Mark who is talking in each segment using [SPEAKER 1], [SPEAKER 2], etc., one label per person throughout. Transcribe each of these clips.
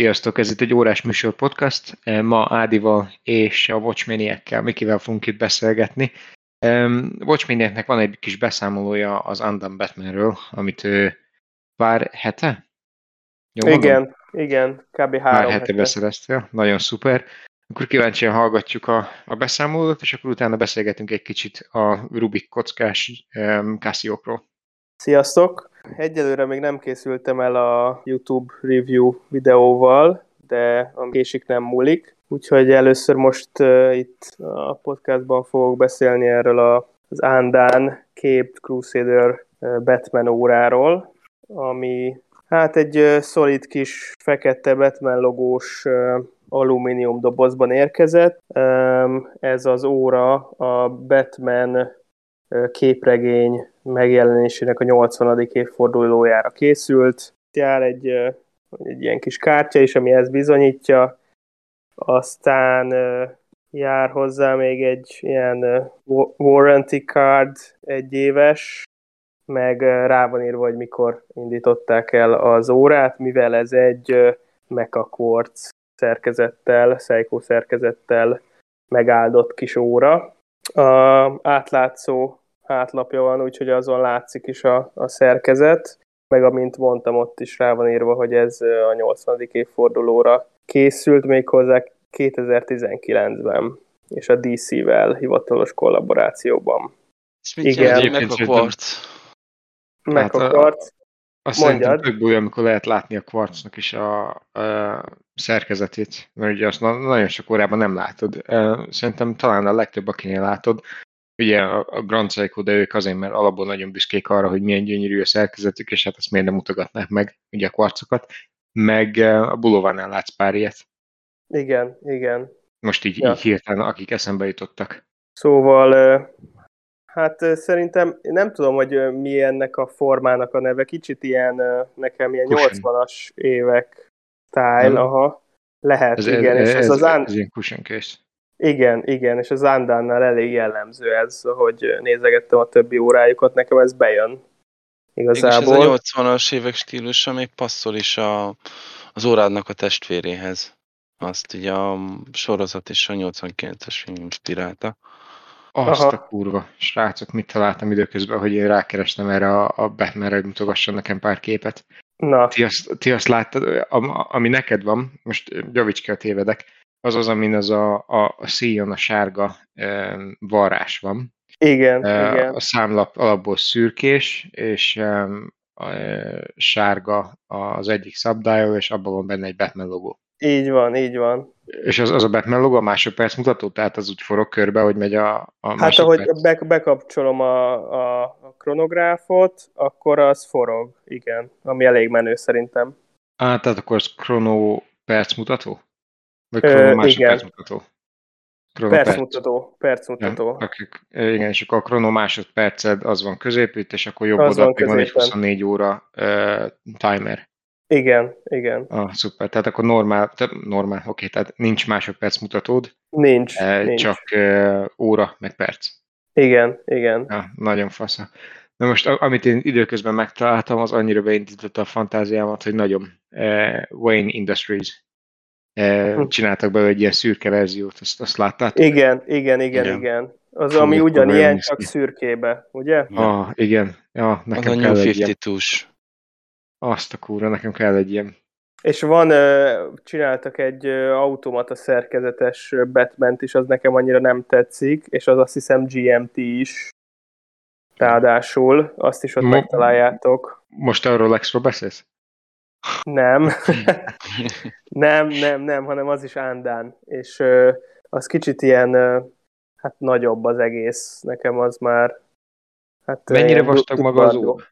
[SPEAKER 1] Sziasztok, ez itt egy órás műsor podcast. Ma Ádival és a Watchmaniac-kel, Mikivel fogunk itt beszélgetni. Watchmaniac-nek van egy kis beszámolója az Undone Batmanről, amit ő pár hete?
[SPEAKER 2] Jó, igen, mondom? igen, kb. három
[SPEAKER 1] Pár hete beszereztél, nagyon szuper. Akkor kíváncsian hallgatjuk a, a beszámolót, és akkor utána beszélgetünk egy kicsit a Rubik kockás um, Casio-król.
[SPEAKER 2] Sziasztok! Egyelőre még nem készültem el a YouTube review videóval, de a késik nem múlik. Úgyhogy először most uh, itt a podcastban fogok beszélni erről a, az Andán Cape Crusader Batman óráról, ami hát egy uh, szolid kis fekete Batman logós uh, alumínium dobozban érkezett. Um, ez az óra a Batman képregény megjelenésének a 80. évfordulójára készült. Jár egy, egy ilyen kis kártya is, ami ezt bizonyítja. Aztán jár hozzá még egy ilyen warranty card, egy éves, meg rá van írva, hogy mikor indították el az órát, mivel ez egy Mecha Quartz szerkezettel, Seiko szerkezettel megáldott kis óra. A átlátszó hátlapja van, úgyhogy azon látszik is a, a szerkezet, meg amint mondtam, ott is rá van írva, hogy ez a 80. évfordulóra készült, méghozzá 2019-ben, és a DC-vel hivatalos kollaborációban.
[SPEAKER 3] És mit Igen. Meg a kvarc?
[SPEAKER 2] Meg a kvarc.
[SPEAKER 1] Azt szerintem tök amikor lehet látni a kvarcnak is a, a szerkezetét, mert ugye azt nagyon sok órában nem látod. Szerintem talán a legtöbb, akinél látod, ugye a Grand Seiko, de ők azért, mert alapból nagyon büszkék arra, hogy milyen gyönyörű a szerkezetük, és hát ezt miért nem mutogatnák meg, ugye a kvarcokat, meg a Bulovánál látsz pár ilyet.
[SPEAKER 2] Igen, igen.
[SPEAKER 1] Most így, ja. így hirtelen, akik eszembe jutottak.
[SPEAKER 2] Szóval, hát szerintem nem tudom, hogy mi ennek a formának a neve, kicsit ilyen, nekem ilyen Cushion. 80-as évek style, nem. aha. Lehet, ez, igen. Ez, és ez,
[SPEAKER 1] ez, az ez, ez ilyen cushion case.
[SPEAKER 2] Igen, igen, és az Andánnál elég jellemző ez, hogy nézegettem a többi órájukat, nekem ez bejön igazából.
[SPEAKER 3] És ez a 80-as évek stílusa még passzol is a, az órádnak a testvéréhez. Azt ugye a sorozat is a 89-es film inspirálta.
[SPEAKER 1] Azt Aha. a kurva. Srácok, mit találtam időközben, hogy én rákerestem erre a, a Batmanre, hogy mutogasson nekem pár képet. Na. Ti azt, ti azt láttad, ami neked van, most javíts ki a tévedek, az az, amin az a, a, a szíjon a sárga e, varrás van.
[SPEAKER 2] Igen, e, igen.
[SPEAKER 1] A számlap alapból szürkés, és e, a, e, sárga az egyik subdial, és abban van benne egy Batman logó.
[SPEAKER 2] Így van, így van.
[SPEAKER 1] És az, az a Batman logo a másodperc mutató? Tehát az úgy forog körbe, hogy megy a, a
[SPEAKER 2] Hát másodperc. ahogy be, bekapcsolom a, a, a kronográfot, akkor az forog, igen. Ami elég menő szerintem.
[SPEAKER 1] Á, tehát akkor az kronó perc mutató? Vagy Ö, másodperc mutató?
[SPEAKER 2] Percmutató, percmutató. Ja,
[SPEAKER 1] akik, igen, és akkor a krono másodperced az van középült, és akkor jobb oldalt van egy 24 óra uh, timer.
[SPEAKER 2] Igen, igen.
[SPEAKER 1] Ah, szuper. Tehát akkor normál, tehát normál, oké, tehát nincs másodperc mutatód.
[SPEAKER 2] Nincs, eh, nincs.
[SPEAKER 1] Csak uh, óra, meg perc.
[SPEAKER 2] Igen, igen.
[SPEAKER 1] Ah, nagyon fasza. Na most, amit én időközben megtaláltam, az annyira beindította a fantáziámat, hogy nagyon uh, Wayne Industries. Csináltak belőle egy ilyen szürke verziót, azt, azt láttátok?
[SPEAKER 2] Igen, igen, igen, igen. igen. Az, Fú, ami ugyanilyen, csak szürkébe, ugye?
[SPEAKER 1] Ah, igen. Ja, nekem
[SPEAKER 3] az kell a egy ilyen.
[SPEAKER 1] Azt a kúra, nekem kell egy ilyen.
[SPEAKER 2] És van, csináltak egy automata szerkezetes batman is, az nekem annyira nem tetszik, és az azt hiszem GMT is. Ráadásul, azt is ott Mo- megtaláljátok.
[SPEAKER 1] Most a Rolexról beszélsz?
[SPEAKER 2] Nem. nem, nem, nem, hanem az is Ándán. És ö, az kicsit ilyen, ö, hát nagyobb az egész. Nekem az már...
[SPEAKER 1] Hát, Mennyire vastag maga az?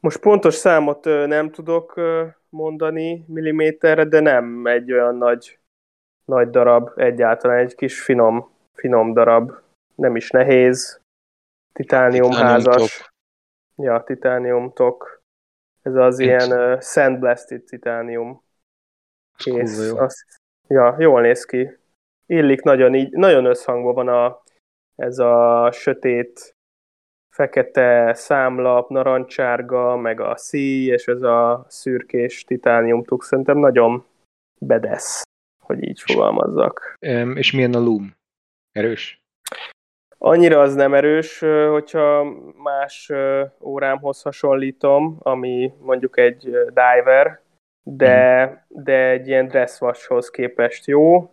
[SPEAKER 2] Most pontos számot ö, nem tudok ö, mondani milliméterre, de nem egy olyan nagy, nagy darab egyáltalán, egy kis finom, finom darab. Nem is nehéz. Titániumházas. Ja, titániumtok. Ez az Én ilyen uh, sandblasted titánium kész. Jó. Azt, ja, jól néz ki. Illik nagyon így, nagyon összhangban van a, ez a sötét fekete számlap, narancsárga, meg a szíj, és ez a szürkés titánium tuk. Szerintem nagyon, bedesz, hogy így fogalmazzak.
[SPEAKER 1] És milyen a Loom? Erős?
[SPEAKER 2] Annyira az nem erős, hogyha más órámhoz hasonlítom, ami mondjuk egy diver, de, mm. de egy ilyen dresswashhoz képest jó,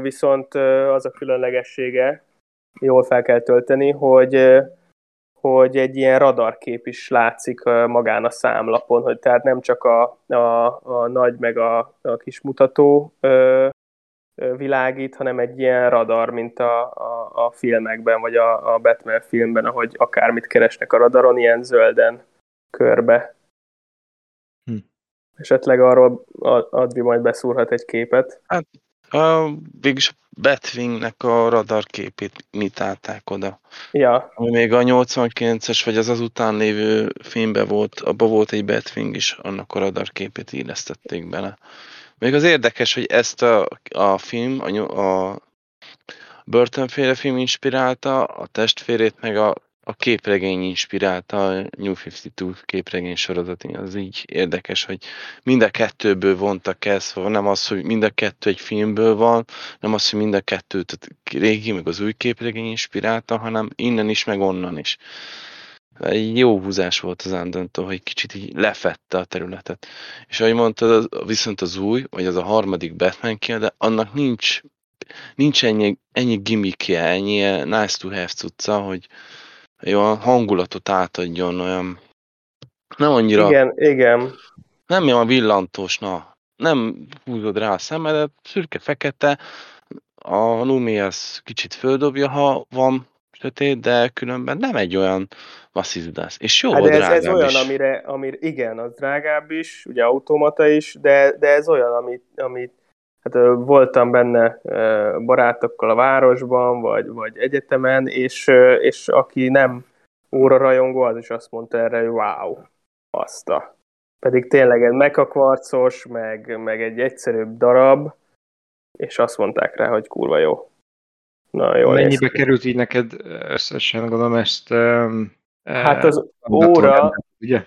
[SPEAKER 2] viszont az a különlegessége, jól fel kell tölteni, hogy hogy egy ilyen radarkép is látszik magán a számlapon, hogy tehát nem csak a, a, a nagy meg a, a kis mutató ö, világít, hanem egy ilyen radar, mint a, a, a filmekben, vagy a, a Batman filmben, ahogy akármit keresnek a radaron, ilyen zölden körbe. Hm. Esetleg arról Adri majd beszúrhat egy képet.
[SPEAKER 3] Hát a, végülis Batwingnek a radarképét imitálták oda.
[SPEAKER 2] Ja.
[SPEAKER 3] Ami még a 89-es, vagy az azután lévő filmben volt, abban volt egy Batwing is, annak a radarképét illesztették bele. Még az érdekes, hogy ezt a, a film, a, a Burton-féle film inspirálta, a testvérét meg a a képregény inspirálta a New 52 képregény sorozat, az így érdekes, hogy mind a kettőből vontak ezt, szóval nem az, hogy mind a kettő egy filmből van, nem az, hogy mind a kettő, tehát régi, meg az új képregény inspirálta, hanem innen is, meg onnan is. Egy jó húzás volt az Andentől, hogy kicsit így lefette a területet. És ahogy mondtad, viszont az új, vagy az a harmadik Batman kiad, de annak nincs, nincs ennyi, ennyi gimmickje, ennyi nice to have cucca, hogy, jó, hangulatot átadjon olyan, nem annyira...
[SPEAKER 2] Igen, igen.
[SPEAKER 3] Nem olyan villantós, na. Nem húzod rá a szemedet, szürke-fekete, a Lumi az kicsit földobja, ha van sötét, de különben nem egy olyan vasszizdász. És jó, hát
[SPEAKER 2] ez, ez olyan, is. amire, amire, igen, az drágább is, ugye automata is, de, de ez olyan, amit, amit hát voltam benne barátokkal a városban, vagy, vagy egyetemen, és, és aki nem óra rajongó, az is azt mondta erre, hogy wow, a. Pedig tényleg ez megakvarcos, meg, meg egy egyszerűbb darab, és azt mondták rá, hogy kurva jó.
[SPEAKER 1] Na, jó Mennyibe került így neked összesen, gondolom ezt? Um,
[SPEAKER 2] hát az óra, ugye?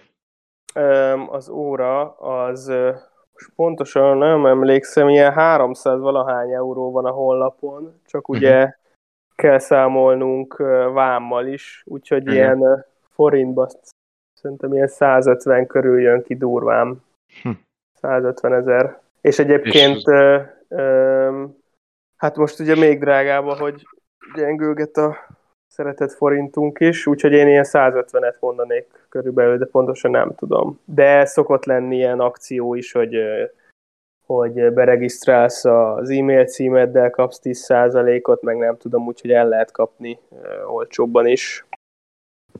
[SPEAKER 2] Az óra az most pontosan nem emlékszem, ilyen 300 valahány euró van a honlapon, csak mhm. ugye kell számolnunk vámmal is, úgyhogy uh-huh. ilyen forintba szerintem ilyen 150 körül jön ki durván. Uh-huh. 150 ezer. És egyébként És... ö, ö, hát most ugye még drágább, hogy gyengülget a szeretett forintunk is, úgyhogy én ilyen 150-et mondanék körülbelül, de pontosan nem tudom. De szokott lenni ilyen akció is, hogy hogy beregisztrálsz az e-mail címeddel, kapsz 10%-ot, meg nem tudom, úgyhogy el lehet kapni olcsóbban is.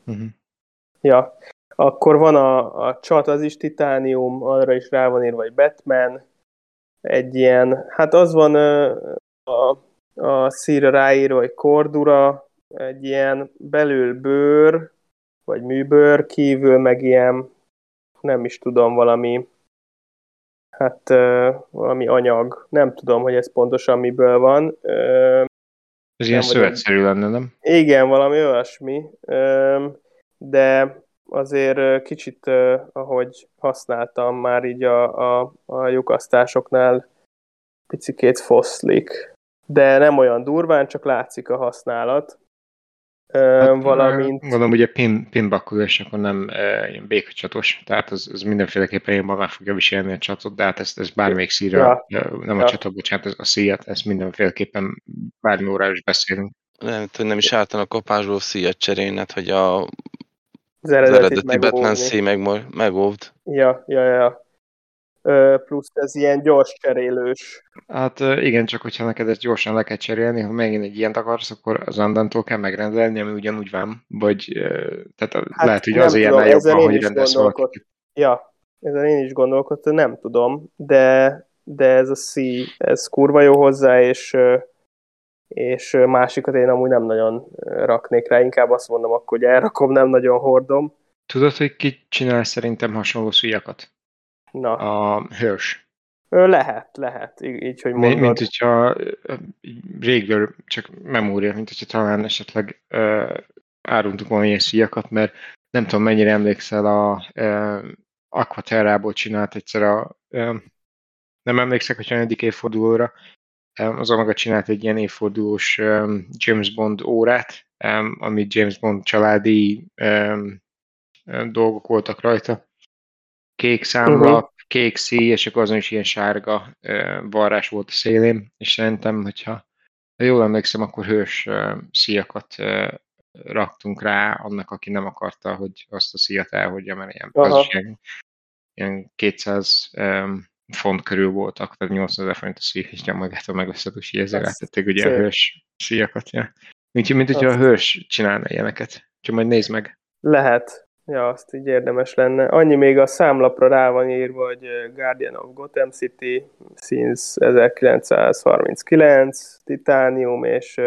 [SPEAKER 2] Uh-huh. Ja, akkor van a, a csat, az is titánium, arra is rá van írva, vagy Batman, egy ilyen, hát az van a, a szíra ráírva, hogy Cordura, egy ilyen belül bőr, vagy műbőr, kívül meg ilyen, nem is tudom, valami, hát valami anyag. Nem tudom, hogy ez pontosan miből van.
[SPEAKER 1] Ez ilyen szövetszerű lenne, nem?
[SPEAKER 2] Igen, valami olyasmi. De azért kicsit, ahogy használtam már így a, a, a lyukasztásoknál, picikét foszlik. De nem olyan durván, csak látszik a használat. Hát, valamint...
[SPEAKER 1] Mondom, ugye pin, pinbakkolás, akkor nem e, békacsatos, tehát az, az mindenféleképpen én magán fogja viselni a csatot, de hát ezt, ezt bármelyik szíra, ja. nem ja. a csatot, bocsánat, ez a szíjat, ezt mindenféleképpen bármi órára is beszélünk.
[SPEAKER 3] Nem, hogy nem is álltan a kopásból szíjat cserélned, hogy a az eredeti, az eredeti Batman szíj meg, megóvd.
[SPEAKER 2] Ja, ja, ja plusz ez ilyen gyors cserélős.
[SPEAKER 1] Hát igen, csak hogyha neked ezt gyorsan le kell cserélni, ha megint egy ilyent akarsz, akkor az Andantól kell megrendelni, ami ugyanúgy van, vagy tehát hát lehet, hogy az ilyen jobban, hogy rendelsz valakit.
[SPEAKER 2] Ja, ezen én is gondolkodtam, nem tudom, de, de ez a C, ez kurva jó hozzá, és, és másikat én amúgy nem nagyon raknék rá, inkább azt mondom akkor, hogy elrakom, nem nagyon hordom.
[SPEAKER 1] Tudod, hogy ki csinál szerintem hasonló szíjakat?
[SPEAKER 2] Na.
[SPEAKER 1] A hős.
[SPEAKER 2] Lehet, lehet, így, hogy mondod.
[SPEAKER 1] Mint hogyha régből csak memória, mint hogyha talán esetleg uh, árultunk volna ilyen szíjakat, mert nem tudom mennyire emlékszel a uh, Aquaterrából csinált egyszer a uh, nem emlékszek, hogy hanyadik évfordulóra, az Omega csinált egy ilyen évfordulós James Bond órát, amit James Bond családi dolgok voltak rajta. Kék számlap, uh-huh. kék szíj, és akkor azon is ilyen sárga varrás volt a szélén, és szerintem, hogyha ha jól emlékszem, akkor hős szíjakat raktunk rá annak, aki nem akarta, hogy azt a szíjat elhagyja, mert ilyen, az is ilyen, ilyen 200 um, font körül voltak, tehát 80 ezer forint a szíj, és magát meg összetúsi, ezzel rátették ugye szép. a hős szíjakat. Ja. Mint, mint hogyha a hős csinálna ilyeneket. Csak majd nézd meg.
[SPEAKER 2] Lehet. Ja, azt így érdemes lenne. Annyi még a számlapra rá van írva, hogy Guardian of Gotham City, since 1939, Titanium és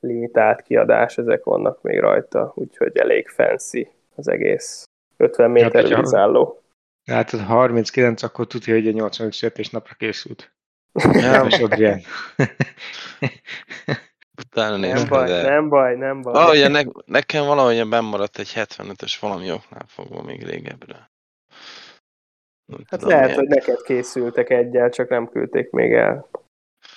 [SPEAKER 2] limitált kiadás, ezek vannak még rajta, úgyhogy elég fancy az egész 50 méter hát, vízálló.
[SPEAKER 1] Hát 39, akkor tudja, hogy a 85 születésnapra készült. Ja, most Adrián.
[SPEAKER 3] Utána
[SPEAKER 2] nem baj, de... nem baj, nem baj.
[SPEAKER 3] Valahogy ne, nekem valahogy maradt egy 75-ös valami oknál fogva még régebbre.
[SPEAKER 2] Hát tudom, lehet, miért. hogy neked készültek egyel, csak nem küldték még el.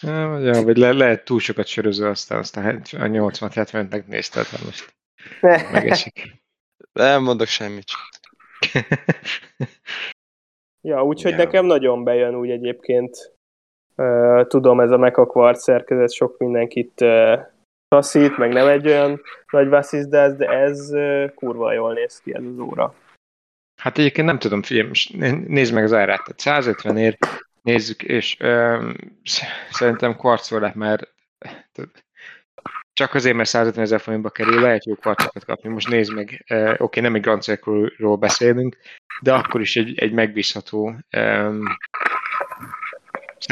[SPEAKER 1] Ja, vagy le, lehet túl sokat söröző, aztán, aztán a 80-70-nek megnézted, most megesik.
[SPEAKER 3] Nem mondok semmit.
[SPEAKER 2] ja, úgyhogy ja. nekem nagyon bejön úgy egyébként. Tudom, ez a Mecha szerkezet sok mindenkit taszít, meg nem egy olyan nagy vasszizdász, de ez kurva jól néz ki ez az óra.
[SPEAKER 1] Hát egyébként nem tudom, figyelj, nézd meg az árát, tehát 150 ér, nézzük, és um, szerintem kvarcórát már csak azért, mert 150 ezer forintba kerül, lehet jó kvarcokat kapni. Most nézd meg, uh, oké, nem egy Grand Circle-ról beszélünk, de akkor is egy, egy megbízható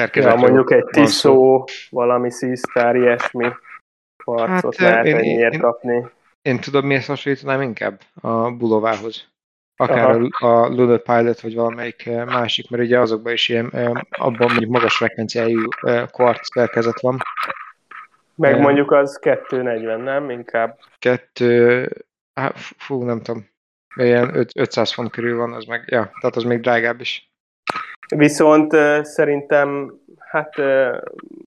[SPEAKER 1] um,
[SPEAKER 2] Ja, mondjuk egy Tiszó, valami Seastar, ilyesmi kvarcot hát, lehet én, ennyiért én, kapni.
[SPEAKER 1] Én tudom, miért hasonlítanám inkább a Bulovához. Akár Aha. a Lunar Pilot, vagy valamelyik másik, mert ugye azokban is ilyen, abban mondjuk magas frekvenciájú kvarc szerkezet van.
[SPEAKER 2] Meg mondjuk az 240, nem? Inkább.
[SPEAKER 1] Kettő, hát, fú, nem tudom. Ilyen 500 font körül van, az meg, ja, tehát az még drágább is.
[SPEAKER 2] Viszont szerintem, hát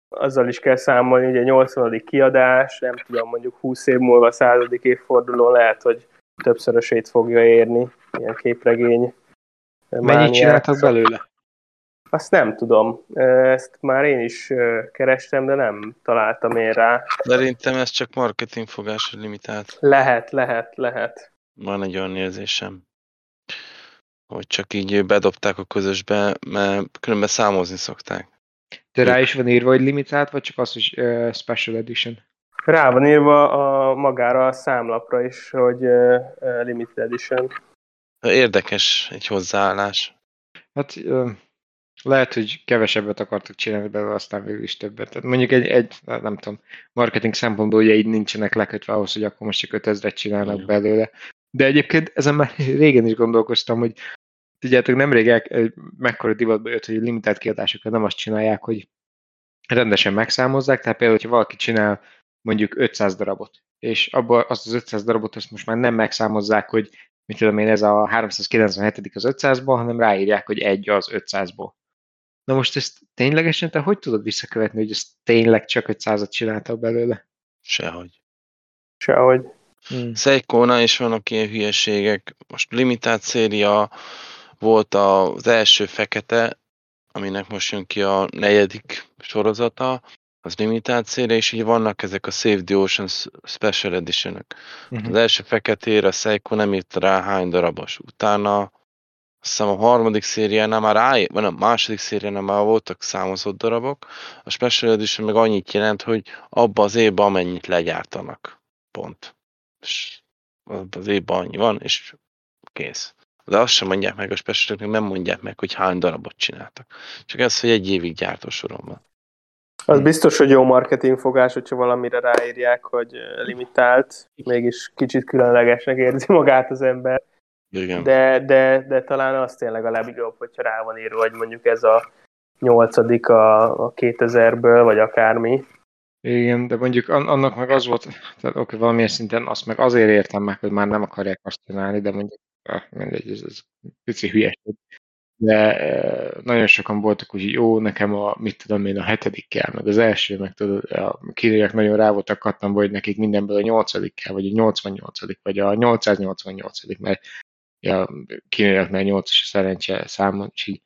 [SPEAKER 2] azzal is kell számolni, hogy a 80. kiadás, nem tudom, mondjuk 20 év múlva a 100. évforduló lehet, hogy többszörösét fogja érni, ilyen képregény.
[SPEAKER 1] Mennyit csináltak belőle?
[SPEAKER 2] Azt nem tudom. Ezt már én is kerestem, de nem találtam én rá.
[SPEAKER 3] Szerintem ez csak marketingfogás limitált.
[SPEAKER 2] Lehet, lehet, lehet.
[SPEAKER 3] Van egy olyan érzésem, hogy csak így bedobták a közösbe, mert különben számozni szokták.
[SPEAKER 1] De rá is van írva, hogy limitált, vagy csak az, hogy uh, Special Edition?
[SPEAKER 2] Rá van írva a magára a számlapra is, hogy uh, Limited Edition.
[SPEAKER 3] Érdekes egy hozzáállás.
[SPEAKER 1] Hát uh, lehet, hogy kevesebbet akartak csinálni belőle, aztán végül is többet. Tehát mondjuk egy, egy, nem tudom, marketing szempontból ugye így nincsenek lekötve ahhoz, hogy akkor most csak 5000 csinálnak Igen. belőle. De egyébként ezen már régen is gondolkoztam, hogy tudjátok, nemrég el, mekkora divatba jött, hogy limitált kiadásokat nem azt csinálják, hogy rendesen megszámozzák, tehát például, hogyha valaki csinál mondjuk 500 darabot, és abban azt az 500 darabot azt most már nem megszámozzák, hogy mit tudom én, ez a 397 az 500-ból, hanem ráírják, hogy egy az 500-ból. Na most ezt ténylegesen te hogy tudod visszakövetni, hogy ezt tényleg csak 500-at csináltak belőle?
[SPEAKER 3] Sehogy.
[SPEAKER 2] Sehogy.
[SPEAKER 3] Hmm. Seikónál is vannak ilyen hülyeségek. Most limitált széria volt az első fekete, aminek most jön ki a negyedik sorozata, az limitált széria, és így vannak ezek a Save the Ocean Special edition -ök. Uh-huh. Az első feketére a Seiko nem írt rá hány darabos. Utána azt hiszem a harmadik szériánál már ráj, vagy a második szériánál már voltak számozott darabok, a Special Edition meg annyit jelent, hogy abba az évben amennyit legyártanak. Pont. És az évben annyi van, és kész. De azt sem mondják meg, a specialek nem mondják meg, hogy hány darabot csináltak. Csak ez, hogy egy évig gyártósoron van.
[SPEAKER 2] Az biztos, hogy jó marketingfogás, hogyha valamire ráírják, hogy limitált, mégis kicsit különlegesnek érzi magát az ember. Igen. De, de, de talán az tényleg a legjobb, hogyha rá van írva, hogy mondjuk ez a nyolcadik a, a 2000-ből, vagy akármi.
[SPEAKER 1] Igen, de mondjuk annak meg az volt, tehát oké, valamilyen szinten azt meg azért értem meg, hogy már nem akarják azt csinálni, de mondjuk ah, mindegy, ez, ez pici hülyeség. de nagyon sokan voltak úgy, hogy jó, nekem a, mit tudom én, a hetedik kell, meg az első, meg tudod, a kínaiak nagyon rá voltak kattam, hogy nekik mindenből a nyolcadik kell, vagy a 88 vagy a 888 mert a kínaiaknál 8 is a szerencse számon, és így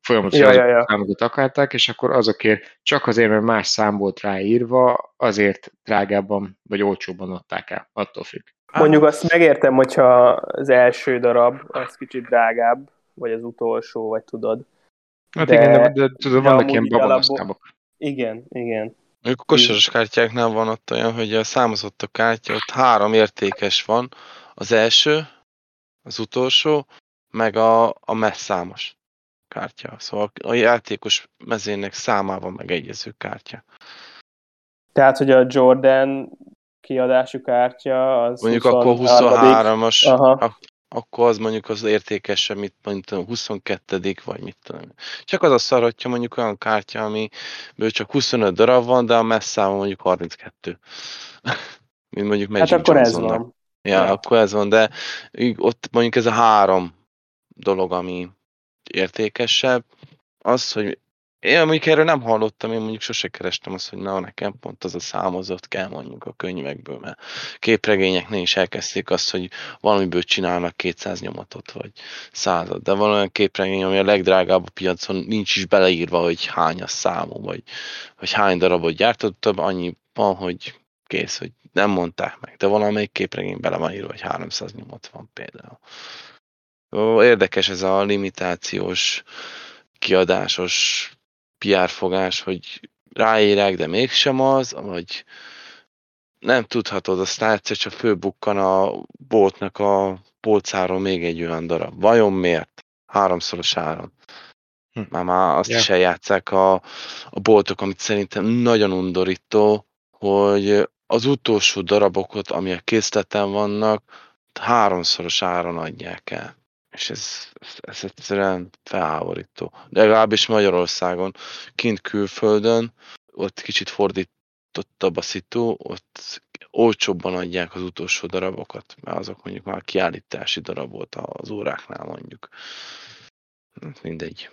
[SPEAKER 1] folyamatosan ja, ja, ja. számokat akarták, és akkor azokért csak azért, mert más szám volt ráírva, azért drágábban vagy olcsóbban adták el, attól függ.
[SPEAKER 2] Mondjuk azt megértem, hogyha az első darab az kicsit drágább, vagy az utolsó, vagy tudod.
[SPEAKER 1] Hát de, igen, de, de tudod, vannak ilyen babonasztábok.
[SPEAKER 2] Igen, igen.
[SPEAKER 3] Mondjuk a kosaras kártyáknál van ott olyan, hogy a számozott a kártya, ott három értékes van. Az első, az utolsó, meg a, a messzámos kártya. Szóval a játékos mezének számával megegyező kártya.
[SPEAKER 2] Tehát, hogy a Jordan kiadású kártya az
[SPEAKER 3] Mondjuk akkor 23-as, akkor az mondjuk az értékesebb, mint mondjuk 22 vagy mit tudom. Csak az a szar, hogyha mondjuk olyan kártya, amiből csak 25 darab van, de a messzáma mondjuk 32. mint mondjuk Magic
[SPEAKER 2] Hát akkor ez van.
[SPEAKER 3] Ja, ja, akkor ez van, de ott mondjuk ez a három dolog, ami értékesebb, az, hogy én mondjuk erről nem hallottam, én mondjuk sose kerestem azt, hogy na, nekem pont az a számozott kell mondjuk a könyvekből, mert képregényeknél is elkezdték azt, hogy valamiből csinálnak 200 nyomatot, vagy százat, de van olyan képregény, ami a legdrágább a piacon, nincs is beleírva, hogy hány a számú, vagy hogy hány darabot gyártottam, annyi van, hogy kész, hogy nem mondták meg, de valamelyik képregény bele van írva, hogy 300 nyomot van például. Érdekes ez a limitációs, kiadásos PR fogás, hogy ráírják, de mégsem az, vagy nem tudhatod, aztán egyszer csak főbukkan a boltnak a polcáról még egy olyan darab. Vajon miért? Háromszoros áron. Hm. Már, már azt yeah. is eljátszák a, a boltok, amit szerintem nagyon undorító, hogy az utolsó darabokat, ami a készleten vannak, háromszoros áron adják el és ez, ez, egyszerűen felháborító. De legalábbis Magyarországon, kint külföldön, ott kicsit fordítottabb a szitu, ott olcsóbban adják az utolsó darabokat, mert azok mondjuk már kiállítási darab volt az óráknál mondjuk. Mindegy.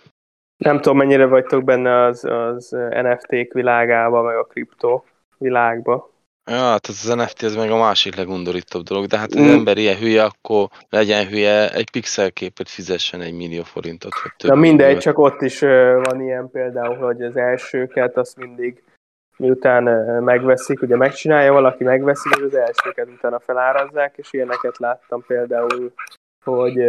[SPEAKER 2] Nem tudom, mennyire vagytok benne az, az NFT-k világába, meg a kriptó világba.
[SPEAKER 3] Ja, hát az NFT ez meg a másik legundorítóbb dolog, de hát az mm. ember ilyen hülye, akkor legyen hülye, egy pixelképet fizessen egy millió forintot. Vagy
[SPEAKER 2] több Na mindegy, millió. csak ott is van ilyen például, hogy az elsőket azt mindig miután megveszik, ugye megcsinálja valaki, megveszi, és az elsőket utána felárazzák, és ilyeneket láttam például, hogy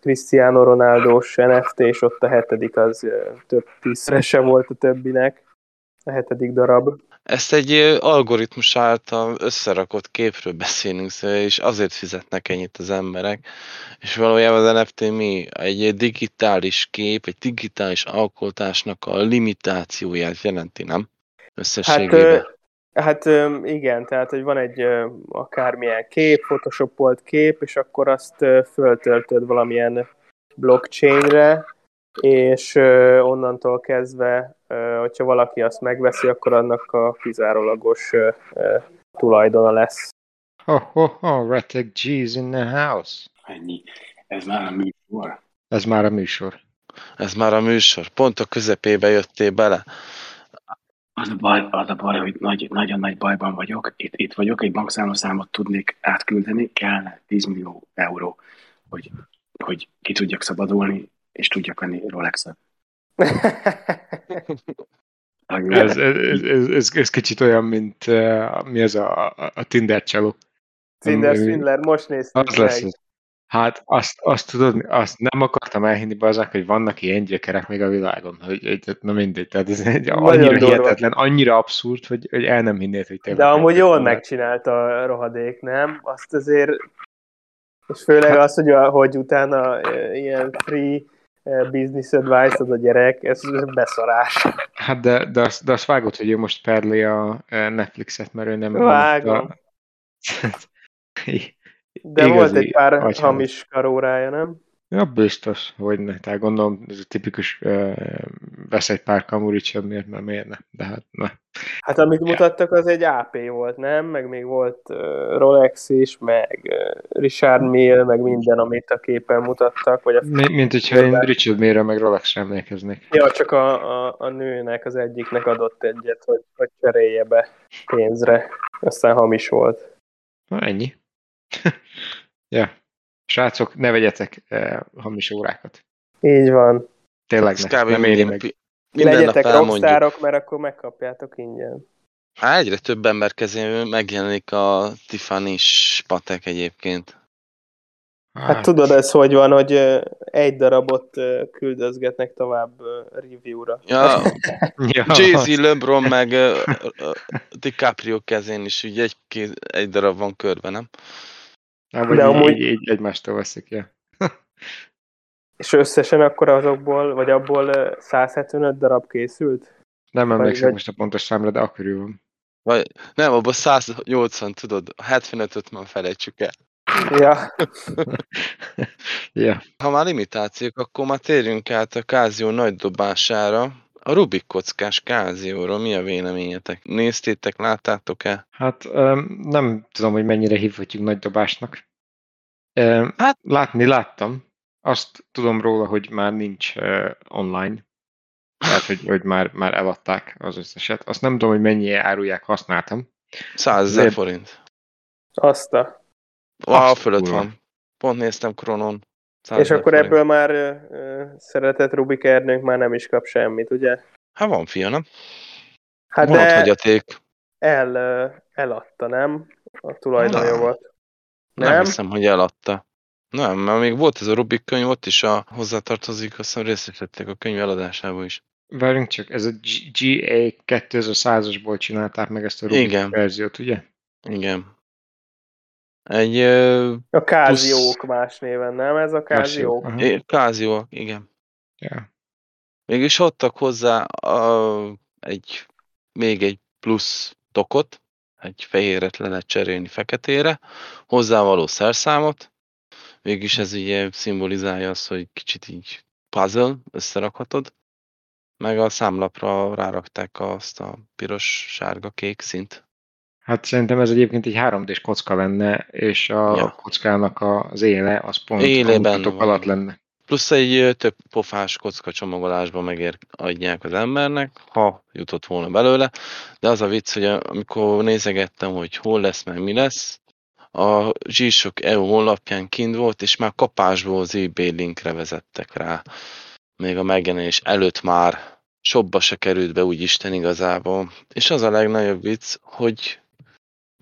[SPEAKER 2] Cristiano Ronaldo-s NFT, és ott a hetedik az több tízszerese volt a többinek, a hetedik darab.
[SPEAKER 3] Ezt egy algoritmus által összerakott képről beszélünk, szóval, és azért fizetnek ennyit az emberek. És valójában az NFT mi? Egy digitális kép, egy digitális alkotásnak a limitációját jelenti, nem? Összességében.
[SPEAKER 2] Hát, hát igen, tehát hogy van egy akármilyen kép, photoshopolt kép, és akkor azt föltöltöd valamilyen blockchainre, és onnantól kezdve, hogyha valaki azt megveszi, akkor annak a kizárólagos tulajdona lesz.
[SPEAKER 1] Ho, ho, ho, Retek G's in the house.
[SPEAKER 4] Ennyi. Ez már a műsor.
[SPEAKER 1] Ez már a műsor.
[SPEAKER 3] Ez már a műsor. Pont a közepébe jöttél bele.
[SPEAKER 4] Az a baj, az a baj hogy nagy, nagyon nagy bajban vagyok. Itt, itt vagyok, egy bankszámlaszámot tudnék átküldeni, kellene 10 millió euró, hogy, hogy ki tudjak szabadulni, és tudjak venni Rolex-et.
[SPEAKER 1] ez, ez, ez, ez, ez kicsit olyan, mint uh, mi ez a, a Tinder csaló.
[SPEAKER 2] Tinder Swindler, most néztük
[SPEAKER 1] az meg. Lesz. Hát azt, azt tudod, azt nem akartam elhinni azok, hogy vannak ilyen gyökerek még a világon, hogy, hogy na mindegy, tehát ez egy annyira durva. hihetetlen, annyira abszurd, hogy, hogy el nem hinnéd, hogy
[SPEAKER 2] te De amúgy jól megcsinálta a rohadék, nem? Azt azért, és főleg hát, az, hogy, hogy utána ilyen free business advice az a gyerek, ez beszarás.
[SPEAKER 1] Hát de, de, azt, de azt vágod, hogy ő most perli a Netflixet, mert ő nem...
[SPEAKER 2] Vágom. A... De volt egy pár atya. hamis karórája, nem?
[SPEAKER 1] Ja, biztos, hogy ne. Tehát gondolom, ez a tipikus uh, vesz egy pár kamuricsot, miért, mert miért ne. De hát ne.
[SPEAKER 2] Hát amit mutattak, az egy AP volt, nem? Meg még volt uh, Rolex is, meg uh, Richard Mille, meg minden, amit a képen mutattak. Vagy a
[SPEAKER 1] Mi, mint hogyha én Richard Mille meg Rolex emlékeznék.
[SPEAKER 2] Ja, csak a, a, a nőnek, az egyiknek adott egyet, hogy, hogy cserélje be pénzre. Aztán hamis volt.
[SPEAKER 1] Na, ennyi. ja. Srácok, ne vegyetek eh, hamis órákat.
[SPEAKER 2] Így van.
[SPEAKER 1] Tényleg ne, nem éri
[SPEAKER 3] minden,
[SPEAKER 1] meg.
[SPEAKER 3] minden
[SPEAKER 2] Legyetek rockstárok, mert akkor megkapjátok ingyen.
[SPEAKER 3] Hát egyre több ember kezén megjelenik a tiffany patek egyébként.
[SPEAKER 2] Hát tudod, ez hogy van, hogy egy darabot küldözgetnek tovább review-ra.
[SPEAKER 3] Ja,
[SPEAKER 1] ja,
[SPEAKER 3] Jay-Z, LeBron meg DiCaprio kezén is ugye egy, egy darab van körbe, nem?
[SPEAKER 1] Hát, vagy
[SPEAKER 2] De
[SPEAKER 1] így,
[SPEAKER 2] amúgy-
[SPEAKER 1] így, így egymástól veszik, ja.
[SPEAKER 2] És összesen akkor azokból, vagy abból ö, 175 darab készült?
[SPEAKER 1] Nem emlékszem
[SPEAKER 2] vagy-
[SPEAKER 1] most a pontos számra, de akkörül van.
[SPEAKER 3] Vagy, nem, abban 180, tudod, a 75-öt már felejtsük el.
[SPEAKER 2] Ja,
[SPEAKER 1] ja.
[SPEAKER 3] Ha már limitációk, akkor már térjünk át a Kázió nagy dobására. A Rubik kockás Kázióról mi a véleményetek? Néztétek, láttátok-e?
[SPEAKER 1] Hát nem tudom, hogy mennyire hívhatjuk nagy dobásnak.
[SPEAKER 3] Hát-
[SPEAKER 1] Látni láttam. Azt tudom róla, hogy már nincs online. Tehát, hogy, hogy már, már eladták az összeset. Azt nem tudom, hogy mennyi árulják, használtam.
[SPEAKER 3] 100 ezer forint.
[SPEAKER 2] azt a.
[SPEAKER 3] Wow,
[SPEAKER 1] Azt
[SPEAKER 3] fölött van. Pont néztem Kronon. 100
[SPEAKER 2] És akkor
[SPEAKER 3] forint.
[SPEAKER 2] ebből már ö, szeretett Rubik Ernőnk már nem is kap semmit, ugye?
[SPEAKER 3] Hát van fia, nem?
[SPEAKER 2] Hát
[SPEAKER 3] van
[SPEAKER 2] de
[SPEAKER 3] hagyaték.
[SPEAKER 2] el, eladta, nem? A tulajdonjogot.
[SPEAKER 3] Nem.
[SPEAKER 2] Nem?
[SPEAKER 3] hiszem, hogy eladta. Nem, mert még volt ez a Rubik könyv, ott is a hozzátartozik, azt hiszem részesítették a könyv eladásába is.
[SPEAKER 1] Várjunk csak, ez a G- GA 2100-asból csinálták meg ezt a Rubik
[SPEAKER 3] Igen.
[SPEAKER 1] verziót, ugye?
[SPEAKER 3] Igen. Egy ö,
[SPEAKER 2] A káziók más néven, nem? Ez a káziók.
[SPEAKER 1] Aha.
[SPEAKER 3] é- Kázió, igen.
[SPEAKER 1] Ja.
[SPEAKER 3] Mégis adtak hozzá a, egy, még egy plusz tokot, egy fehéret le lehet cserélni feketére, hozzávaló szerszámot, mégis ez ugye szimbolizálja azt, hogy kicsit így puzzle, összerakhatod, meg a számlapra rárakták azt a piros, sárga, kék szint.
[SPEAKER 1] Hát szerintem ez egyébként egy 3D-s kocka lenne, és a
[SPEAKER 3] Ja.
[SPEAKER 1] kockának az éle az pont
[SPEAKER 3] Éle
[SPEAKER 1] a alatt lenne.
[SPEAKER 3] Plusz egy több pofás kocka csomagolásban megér adják az embernek, ha jutott volna belőle, de az a vicc, hogy amikor nézegettem, hogy hol lesz, meg mi lesz, a G-Shock EU honlapján kint volt, és már kapásból az eBay linkre vezettek rá. Még a megjelenés előtt már sobba se került be, úgy Isten igazából. És az a legnagyobb vicc, hogy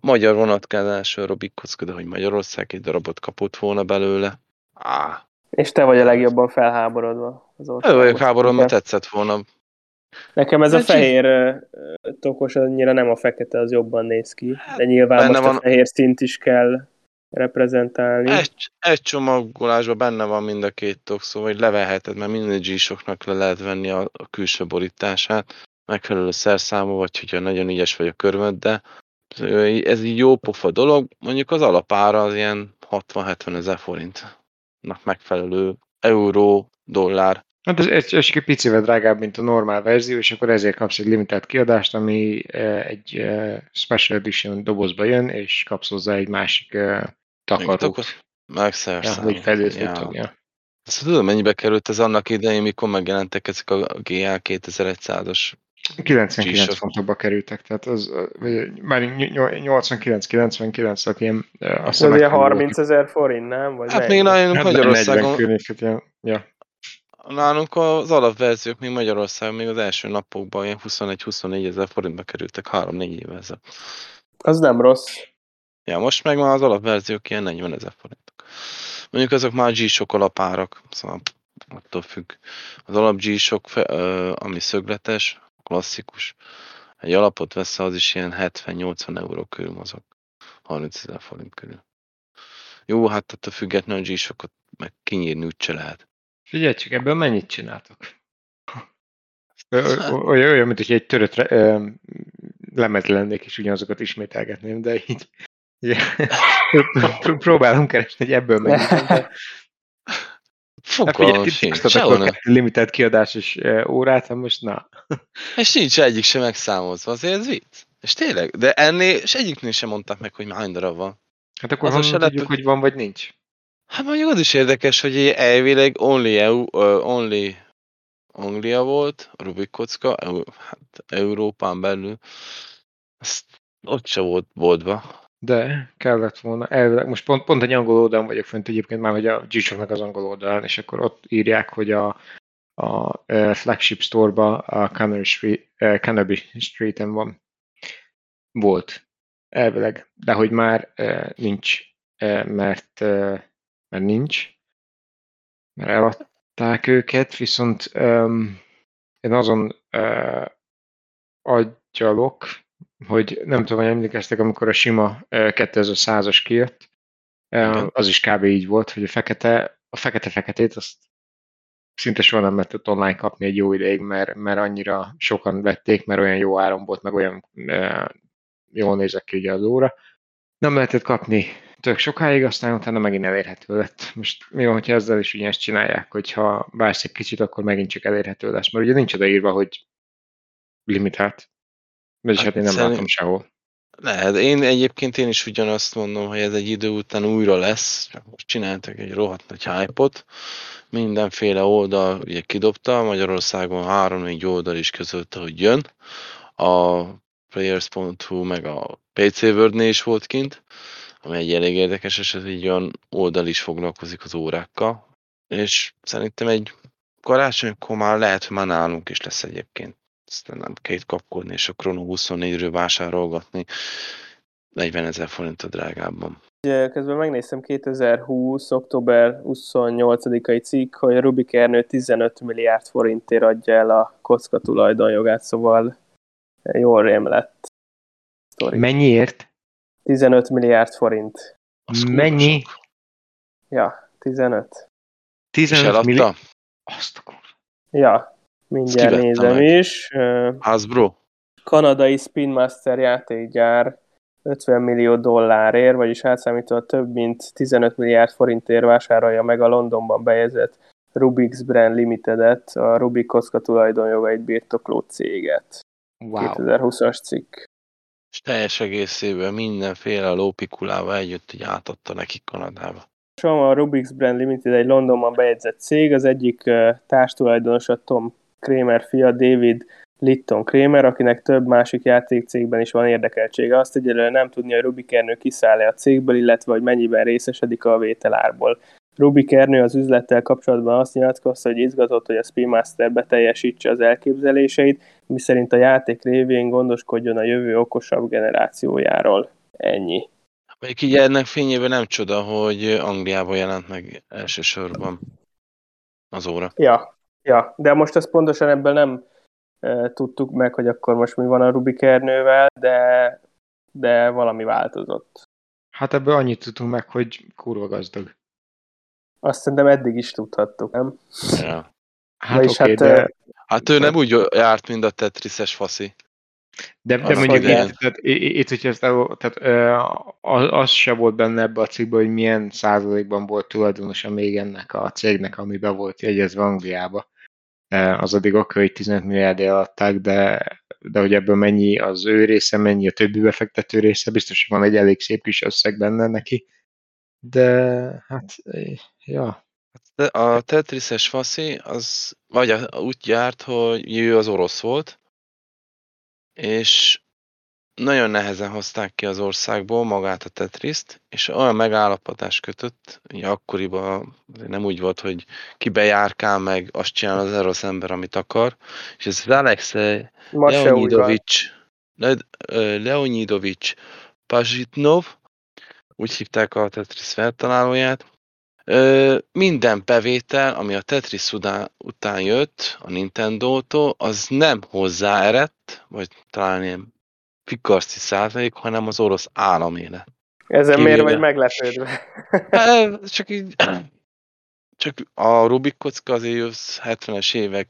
[SPEAKER 3] magyar vonatkozású a Robik kocka, de hogy Magyarország egy darabot kapott volna belőle. Á,
[SPEAKER 2] És te vagy a legjobban felháborodva az országban.
[SPEAKER 3] vagyok háborúban, mert tetszett volna.
[SPEAKER 2] Nekem ez a
[SPEAKER 3] Hát,
[SPEAKER 2] fehér tokos annyira nem a fekete, az jobban néz ki. De nyilván
[SPEAKER 3] benne
[SPEAKER 2] most
[SPEAKER 3] van-
[SPEAKER 2] a fehér szint is kell reprezentálni.
[SPEAKER 3] Egy, egy csomagolásban benne van mind a két tok, szóval hogy leveheted, mert minden G-soknak le lehet venni a, a külső borítását, megfelelő szerszámú, vagy hogyha nagyon ügyes vagy a körmöd, de ez így jó pofa dolog, mondjuk az alapára az ilyen 60-70 ezer forintnak megfelelő euró, dollár.
[SPEAKER 1] Hát ez, ez, ez egy picivel drágább, mint a normál verzió, és akkor ezért kapsz egy limitált kiadást, ami egy Special Edition dobozba jön, és kapsz hozzá egy másik takarót.
[SPEAKER 3] Takarót? Meg
[SPEAKER 1] Ja, fedőt,
[SPEAKER 3] Ja.
[SPEAKER 1] ja. tudom.
[SPEAKER 3] Azt tudod, mennyibe került ez annak idején, mikor megjelentek ezek a GA 2100-as
[SPEAKER 1] 99
[SPEAKER 3] G-Shock.
[SPEAKER 1] fontokba kerültek, tehát az, vagy már 89-99, tehát ilyen azt hiszem
[SPEAKER 2] ugye
[SPEAKER 1] megfelelő-
[SPEAKER 2] 30 ezer forint, nem? Vagy
[SPEAKER 3] Hát még nálunk
[SPEAKER 1] Hát
[SPEAKER 3] Magyarországon,
[SPEAKER 1] 40 környéket, ja. ja.
[SPEAKER 3] nálunk az alapverziók még Magyarországon még az első napokban ilyen 21-24 ezer forintba kerültek 3-4 éve ezzel.
[SPEAKER 2] Az nem rossz.
[SPEAKER 3] Ja, most meg már az alapverziók ilyen 40 ezer forintok. Mondjuk azok már G-Shock alapárak, szóval attól függ. Az alap ö, ami szögletes, klasszikus, egy alapot vesz, az is ilyen 70-80 euró körül mozog. 30 ezer forint körül. Jó, hát attól függetlenül a G-Shockot meg kinyírni úgyse lehet.
[SPEAKER 1] Figyelj csak, ebből mennyit csináltok? Ö- Olyan, olyan mint hogy egy törött lemez lennék, és ugyanazokat ismételgetném, de így pró- próbálom keresni, hogy ebből mennyit. De Hát
[SPEAKER 3] Fogalmam sincs, sehol
[SPEAKER 1] akkor
[SPEAKER 3] nem.
[SPEAKER 1] kettő limitált kiadásos eh, órát, hát most na.
[SPEAKER 3] És nincs egyik sem megszámolva, azért ez vicc. És tényleg, de ennél, és egyiknél sem mondták meg, hogy hány darab van.
[SPEAKER 1] Hát akkor honnan tudjuk,
[SPEAKER 3] lepő-
[SPEAKER 1] hogy van vagy nincs?
[SPEAKER 3] Hát mondjuk az is érdekes, hogy elvileg only, EU, uh, only Anglia volt, a Rubik kocka, EU, hát Európán belül. Azt ott se volt boltba.
[SPEAKER 1] De kellett volna. Elvileg, most pont, pont egy angol oldalon vagyok fönt egyébként már, hogy a g az angol oldalán, és akkor ott írják, hogy a, a, eh, flagship store-ba a Canary Street, Canterbury Street-en van. Volt. Elvileg. De hogy már eh, nincs. Eh, mert, eh, mert nincs. Mert eladták őket, viszont um, én azon uh, agyalok, hogy nem tudom, hogy emlékeztek, amikor a sima eh, 2100-as kijött, az is kb. így volt, hogy a fekete, a fekete-feketét azt szinte soha nem lehetett online kapni egy jó ideig, mert, mert annyira sokan vették, mert olyan jó áron volt, meg olyan eh, jól nézett ki ugye az óra. Nem lehetett kapni tök sokáig, aztán utána megint elérhető lett. Most mi van, hogyha ezzel is ugyanezt csinálják, hogyha vársz egy kicsit, akkor megint csak elérhető lesz, mert ugye nincs odaírva, hogy limitált. Vagyis hát,
[SPEAKER 3] Hát
[SPEAKER 1] én nem
[SPEAKER 3] szerint-
[SPEAKER 1] látom sehol.
[SPEAKER 3] Lehet, én egyébként én is ugyanazt mondom, hogy ez egy idő után újra lesz, csak most csináltak egy rohadt nagy hype-ot, mindenféle oldal ugye kidobta, Magyarországon három-négy oldal is közölte, hogy jön, a players.hu meg a PC World-nél is volt kint, ami egy elég érdekes eset, egy olyan oldal is foglalkozik az órákkal, és szerintem egy karácsonykor már lehet, hogy már nálunk is lesz egyébként. Aztán nem kell itt kapkodni, és a Chrono 24-ről vásárolgatni 40 ezer forint a drágábban.
[SPEAKER 2] Ugye, Közben megnéztem 2020. október 28-ai cikk, hogy a Rubik Ernő 15 milliárd forintért adja el a kocka tulajdonjogát, szóval jól rém lett. Sztori.
[SPEAKER 1] Mennyiért?
[SPEAKER 2] 15 milliárd forint.
[SPEAKER 3] Az
[SPEAKER 1] Mennyi?
[SPEAKER 2] Ja, 15.
[SPEAKER 3] És
[SPEAKER 1] 15 millió.
[SPEAKER 3] eladta?
[SPEAKER 1] Azt a kurva.
[SPEAKER 2] Ja, mindjárt
[SPEAKER 3] kivette
[SPEAKER 2] nézem
[SPEAKER 3] meg?
[SPEAKER 2] is.
[SPEAKER 3] Hasbro?
[SPEAKER 2] kanadai Spin Master játékgyár 50 millió dollárért, vagyis átszámítva több mint 15 milliárd forintért vásárolja meg a Londonban bejegyzett Rubik's Brand Limited-et, a Rubik kocka tulajdonjogait birtokló céget.
[SPEAKER 1] Wow.
[SPEAKER 2] 2020-as cikk.
[SPEAKER 3] És teljes egészében mindenféle lópikulával együtt így átadta nekik Kanadába.
[SPEAKER 2] A Rubik's Brand Limited egy Londonban bejegyzett cég, az egyik ö, társtulajdonos a Tom Kramer fia, David Litton Kramer, akinek több másik játékcégben is van érdekeltsége. Azt egyelőre nem tudni, hogy Rubik Ernő kiszáll-e a cégből, illetve hogy mennyiben részesedik a vételárból. Rubik Ernő az üzlettel kapcsolatban azt nyilatkozta, hogy izgatott, hogy a Spin Master beteljesítse az elképzeléseit, miszerint a játék révén gondoskodjon a jövő okosabb generációjáról. Ennyi.
[SPEAKER 3] Még így ennek fényében nem csoda, hogy Angliában jelent meg elsősorban az óra.
[SPEAKER 2] Ja, ja, de most ezt pontosan ebből nem e, tudtuk meg, hogy akkor most mi van a Rubik Ernővel, de, de valami változott.
[SPEAKER 1] Hát ebből annyit tudunk meg, hogy kurva gazdag.
[SPEAKER 2] Azt szerintem eddig is tudhattuk, nem?
[SPEAKER 3] Ja.
[SPEAKER 1] Hát oké,
[SPEAKER 2] hát,
[SPEAKER 1] de,
[SPEAKER 3] Hát ő nem úgy járt, mint a Tetrises faszi.
[SPEAKER 1] de, de mondjuk itt, tehát, itt, hogyha ezt el, tehát, az, az se volt benne ebbe a cikkben, hogy milyen százalékban volt tulajdonosa még ennek a cégnek, ami be volt jegyezve Angliába. E, Az addig oké, hogy 15 milliárdért adták, de, de hogy ebből mennyi az ő része, mennyi a többi befektető része, biztos, hogy van egy elég szép kis összeg benne neki. De hát, ja,
[SPEAKER 3] De a Tetrises faszi az vagy úgy járt, hogy ő az orosz volt, és nagyon nehezen hozták ki az országból magát a Tetriszt, és olyan megállapodás kötött, ugye akkoriban nem úgy volt, hogy ki bejárkál meg, azt csinál az orosz ember, amit akar, és ez
[SPEAKER 2] van.
[SPEAKER 3] Leonidovics, Le, Leonidovics Pazsitnov, úgy hívták a Tetris feltalálóját, Ö, minden bevétel, ami a Tetris után, jött a Nintendo-tól, az nem hozzá eredt, vagy talán ilyen pikarci százalék, hanem az orosz államélet.
[SPEAKER 2] Ezen
[SPEAKER 3] Kivéve.
[SPEAKER 2] miért vagy meglepődve?
[SPEAKER 3] Csak így, csak a Rubik kocka azért az 70-es évek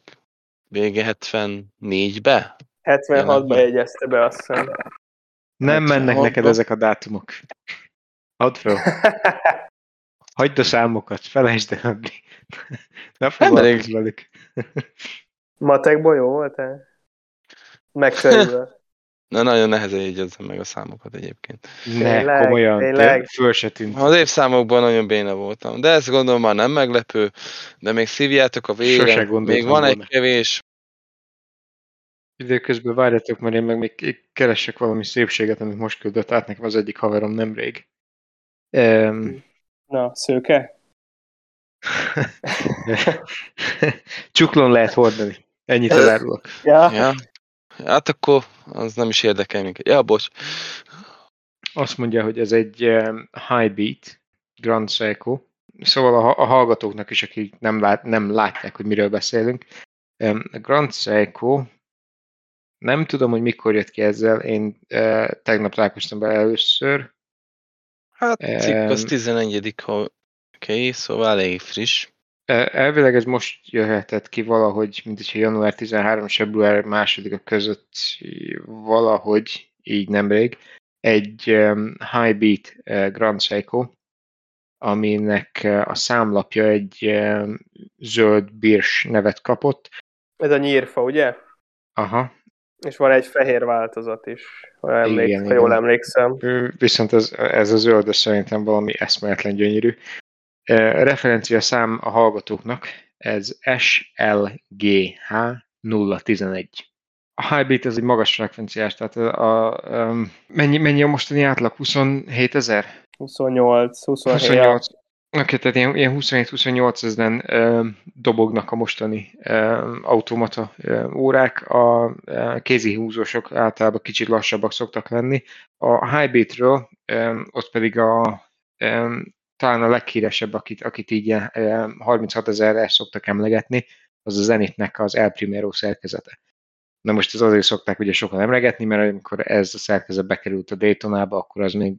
[SPEAKER 3] vége 74-be.
[SPEAKER 2] 76-ba jegyezte be, azt hiszem.
[SPEAKER 1] nem mennek
[SPEAKER 3] 76-ba.
[SPEAKER 1] neked ezek a dátumok. Add fel. Hagyd a számokat, felejtsd el adni. Ne foglalkozz velük.
[SPEAKER 2] Matekból jó volt-e? Megfelelő.
[SPEAKER 3] Na, nagyon nehezen jegyezzem meg a számokat egyébként.
[SPEAKER 1] Ne, komolyan,
[SPEAKER 2] tényleg.
[SPEAKER 1] föl se tűnt.
[SPEAKER 3] Az évszámokban nagyon béna voltam, de ezt gondolom már nem meglepő, de még szívjátok a végre, még van egy kevés,
[SPEAKER 1] Időközben várjatok, mert én meg még keresek valami szépséget, amit most küldött át nekem az egyik haverom nemrég. Um,
[SPEAKER 2] Na, szőke?
[SPEAKER 1] Csuklón lehet hordani. Ennyit elárulok.
[SPEAKER 2] Ja.
[SPEAKER 3] ja. Hát akkor az nem is érdekel minket. Ja, bocs.
[SPEAKER 1] Azt mondja, hogy ez egy high beat, Grand Seiko. Szóval a, a hallgatóknak is, akik nem, lát, nem látják, hogy miről beszélünk. A Grand Seiko, nem tudom, hogy mikor jött ki ezzel, én uh, tegnap találkoztam be először.
[SPEAKER 3] Hát cikk az
[SPEAKER 1] Em,
[SPEAKER 3] 11. ha Oké, szóval elég friss.
[SPEAKER 1] E, Elvileg ez most jöhetett ki valahogy, mint hogyha január 13 és február 2 között valahogy, így nemrég, egy High Beat uh, Grand Seiko, aminek uh, a számlapja egy zöld birs nevet kapott.
[SPEAKER 2] Ez a nyírfa, ugye?
[SPEAKER 1] Aha,
[SPEAKER 2] És van egy fehér változat is, ha, emlék,
[SPEAKER 1] Igen,
[SPEAKER 2] ha jól
[SPEAKER 1] igen.
[SPEAKER 2] emlékszem.
[SPEAKER 1] Viszont ez, ez a zöld szerintem valami eszméletlen gyönyörű. Referencia szám a hallgatóknak, ez SLGH 011. A high beat ez egy magas frekvenciás, tehát a, a, mennyi, mennyi a mostani átlag? 27 ezer?
[SPEAKER 2] 28, 27.
[SPEAKER 1] 28. Oké, tehát ilyen, ilyen 27-28 ezeren ö, dobognak a mostani ö, automata ö, órák. A ö, kézi húzósok általában kicsit lassabbak szoktak lenni. A Highbeatről ö, ott pedig a ö, talán a leghíresebb, akit, akit így ilyen, ö, 36 ezerre szoktak emlegetni, az a Zenitnek az El Primero szerkezete. Na most ez azért szokták ugye sokan emlegetni, mert amikor ez a szerkezet bekerült a Daytonába, akkor az még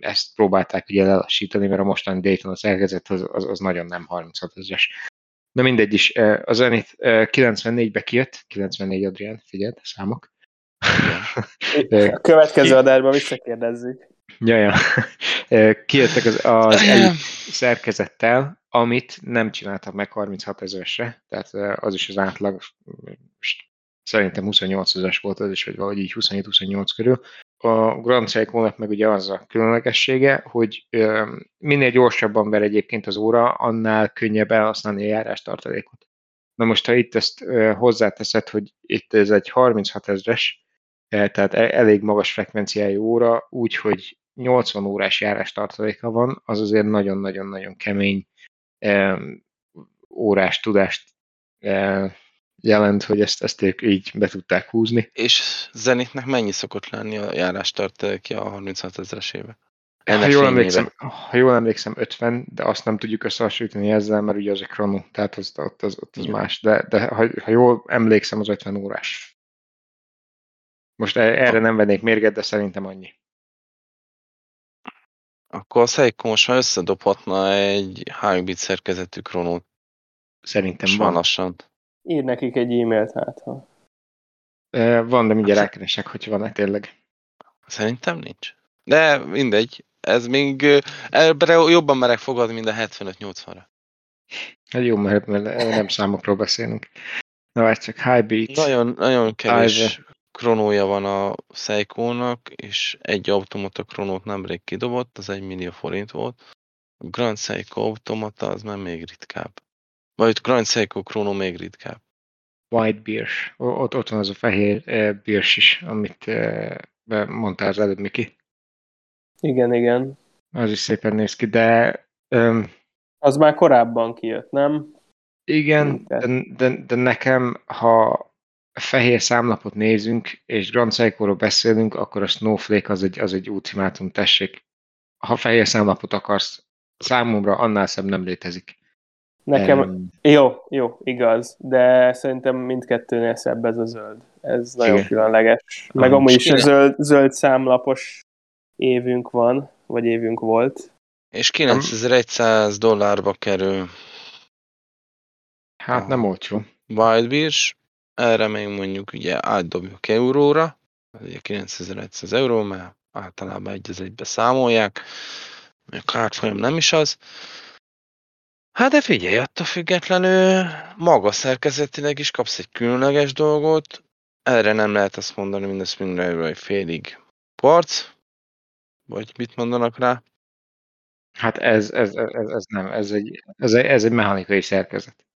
[SPEAKER 1] ezt próbálták ugye lelassítani, mert a mostani Daytona szerkezet az, az, az nagyon nem 36 ezres. Na mindegy is, eh, a Zenit eh, 94-be kijött, 94 Adrián, figyeld, számok. Eh,
[SPEAKER 2] következő adásban visszakérdezzük.
[SPEAKER 1] Ja, ja. Kijöttek az, az elit szerkezettel, amit nem csináltak meg 36 ezeresre, tehát eh, az is az átlag, szerintem 28 ezeres volt az is, vagy valahogy így 27-28 körül. A Grand Seiko-nak meg ugye az a különlegessége, hogy minél gyorsabban ver egyébként az óra, annál könnyebb elhasználni a járástartalékot. Na most, ha itt ezt hozzáteszed, hogy itt ez egy 36 ezres, tehát e- elég magas frekvenciájú óra, úgyhogy 80 órás járástartaléka van, az azért nagyon-nagyon-nagyon kemény em, órás tudást jelent, hogy ezt, ezt ők így be tudták húzni.
[SPEAKER 3] És Zenitnek mennyi szokott lenni a járástartalékja a 36 ezeresébe?
[SPEAKER 1] Ha
[SPEAKER 3] Ennek
[SPEAKER 1] jól, emlékszem, ha jól emlékszem, 50, de azt nem tudjuk összehasonlítani ezzel, mert ugye az egy chrono, tehát az, ott az, ott az más, de, de ha, ha jól emlékszem, az 50 órás. Most e- erre nem vennék mérget, de szerintem annyi.
[SPEAKER 3] Akkor a Seiko most már összedobhatna egy Highbit szerkezetű kronót.
[SPEAKER 1] Szerintem
[SPEAKER 3] Most
[SPEAKER 1] van.
[SPEAKER 3] lassan.
[SPEAKER 2] Ír nekik egy e-mailt, hát ha.
[SPEAKER 1] E, Van, de mindjárt rákeresek, hogy van-e tényleg.
[SPEAKER 3] Szerintem nincs. De mindegy. Ez még ebbre jobban merek fogadni, mint a 75-80-ra.
[SPEAKER 1] Hát jó, mert, nem számokról beszélünk. Na, várj csak, high beat.
[SPEAKER 3] Nagyon, nagyon kevés
[SPEAKER 1] Five.
[SPEAKER 3] Kronója van a Seiko-nak, és egy automata kronót nemrég kidobott, az 1 millió forint volt. A Grand Seiko automata az már még ritkább. Vagy Grand Seiko kronó még ritkább.
[SPEAKER 1] White Beers. O- Ott, ott van az a fehér uh, Beers is, amit uh, mondtál az előbb, Miki.
[SPEAKER 2] Igen, igen.
[SPEAKER 1] Az is szépen néz ki, de um,
[SPEAKER 2] Az már korábban kijött, nem?
[SPEAKER 1] igen,
[SPEAKER 2] de,
[SPEAKER 1] de, de nekem, ha fehér számlapot nézünk, és Grand Seiko-ról beszélünk, akkor a Snowflake az egy, az egy ultimátum, tessék. Ha fehér számlapot akarsz, számomra annál szebb nem létezik.
[SPEAKER 2] Nekem,
[SPEAKER 1] Em,
[SPEAKER 2] jó, jó, igaz, de szerintem mindkettőnél szebb ez a zöld. Ez nagyon
[SPEAKER 1] Igen.
[SPEAKER 2] különleges. Meg amúgy is zöld, zöld számlapos évünk van, vagy évünk volt.
[SPEAKER 3] És 9100 dollárba kerül
[SPEAKER 1] hát nem olcsó.
[SPEAKER 3] Wild Beers, erre még mondjuk ugye átdobjuk euróra, ugye 9100 euró, mert általában egy az egybe számolják, a kárfolyam nem is az, Hát de figyelj, attól függetlenül maga szerkezetileg is kapsz egy különleges dolgot. Erre nem lehet azt mondani, mindezt mindenről egy félig kvarc, vagy mit mondanak rá?
[SPEAKER 1] Hát ez, ez, ez, ez nem, ez egy, ez, egy, ez egy mechanikai szerkezet.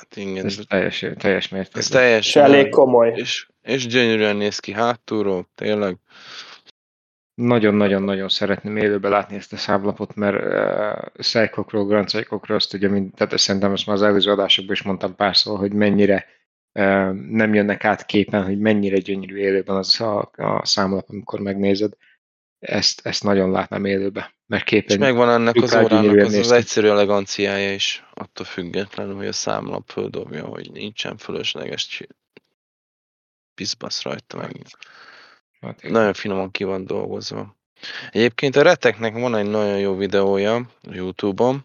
[SPEAKER 3] Hát igen.
[SPEAKER 1] Ez teljes, teljes mértékben.
[SPEAKER 3] Ez teljes.
[SPEAKER 2] És elég komoly.
[SPEAKER 3] És, és gyönyörűen néz ki hátulról, tényleg.
[SPEAKER 1] Nagyon-nagyon-nagyon szeretném élőbe látni ezt a számlapot, mert uh, Szájkokról, Grand Szájkokról azt ugye, mind, tehát szerintem ezt már az előző adásokban is mondtam párszor, hogy mennyire uh, nem jönnek át képen, hogy mennyire gyönyörű élőben az a, a számlap, amikor megnézed. Ezt, ezt nagyon látnám élőbe, mert képen...
[SPEAKER 3] És megvan ennek az órának az, az egyszerű eleganciája is, attól függetlenül, hogy a számlap földobja, hogy nincsen fölösleges piszbasz rajta meg.
[SPEAKER 1] Hát, igen.
[SPEAKER 3] Nagyon finoman ki van dolgozva. Egyébként a Reteknek van egy nagyon jó videója a Youtube-on,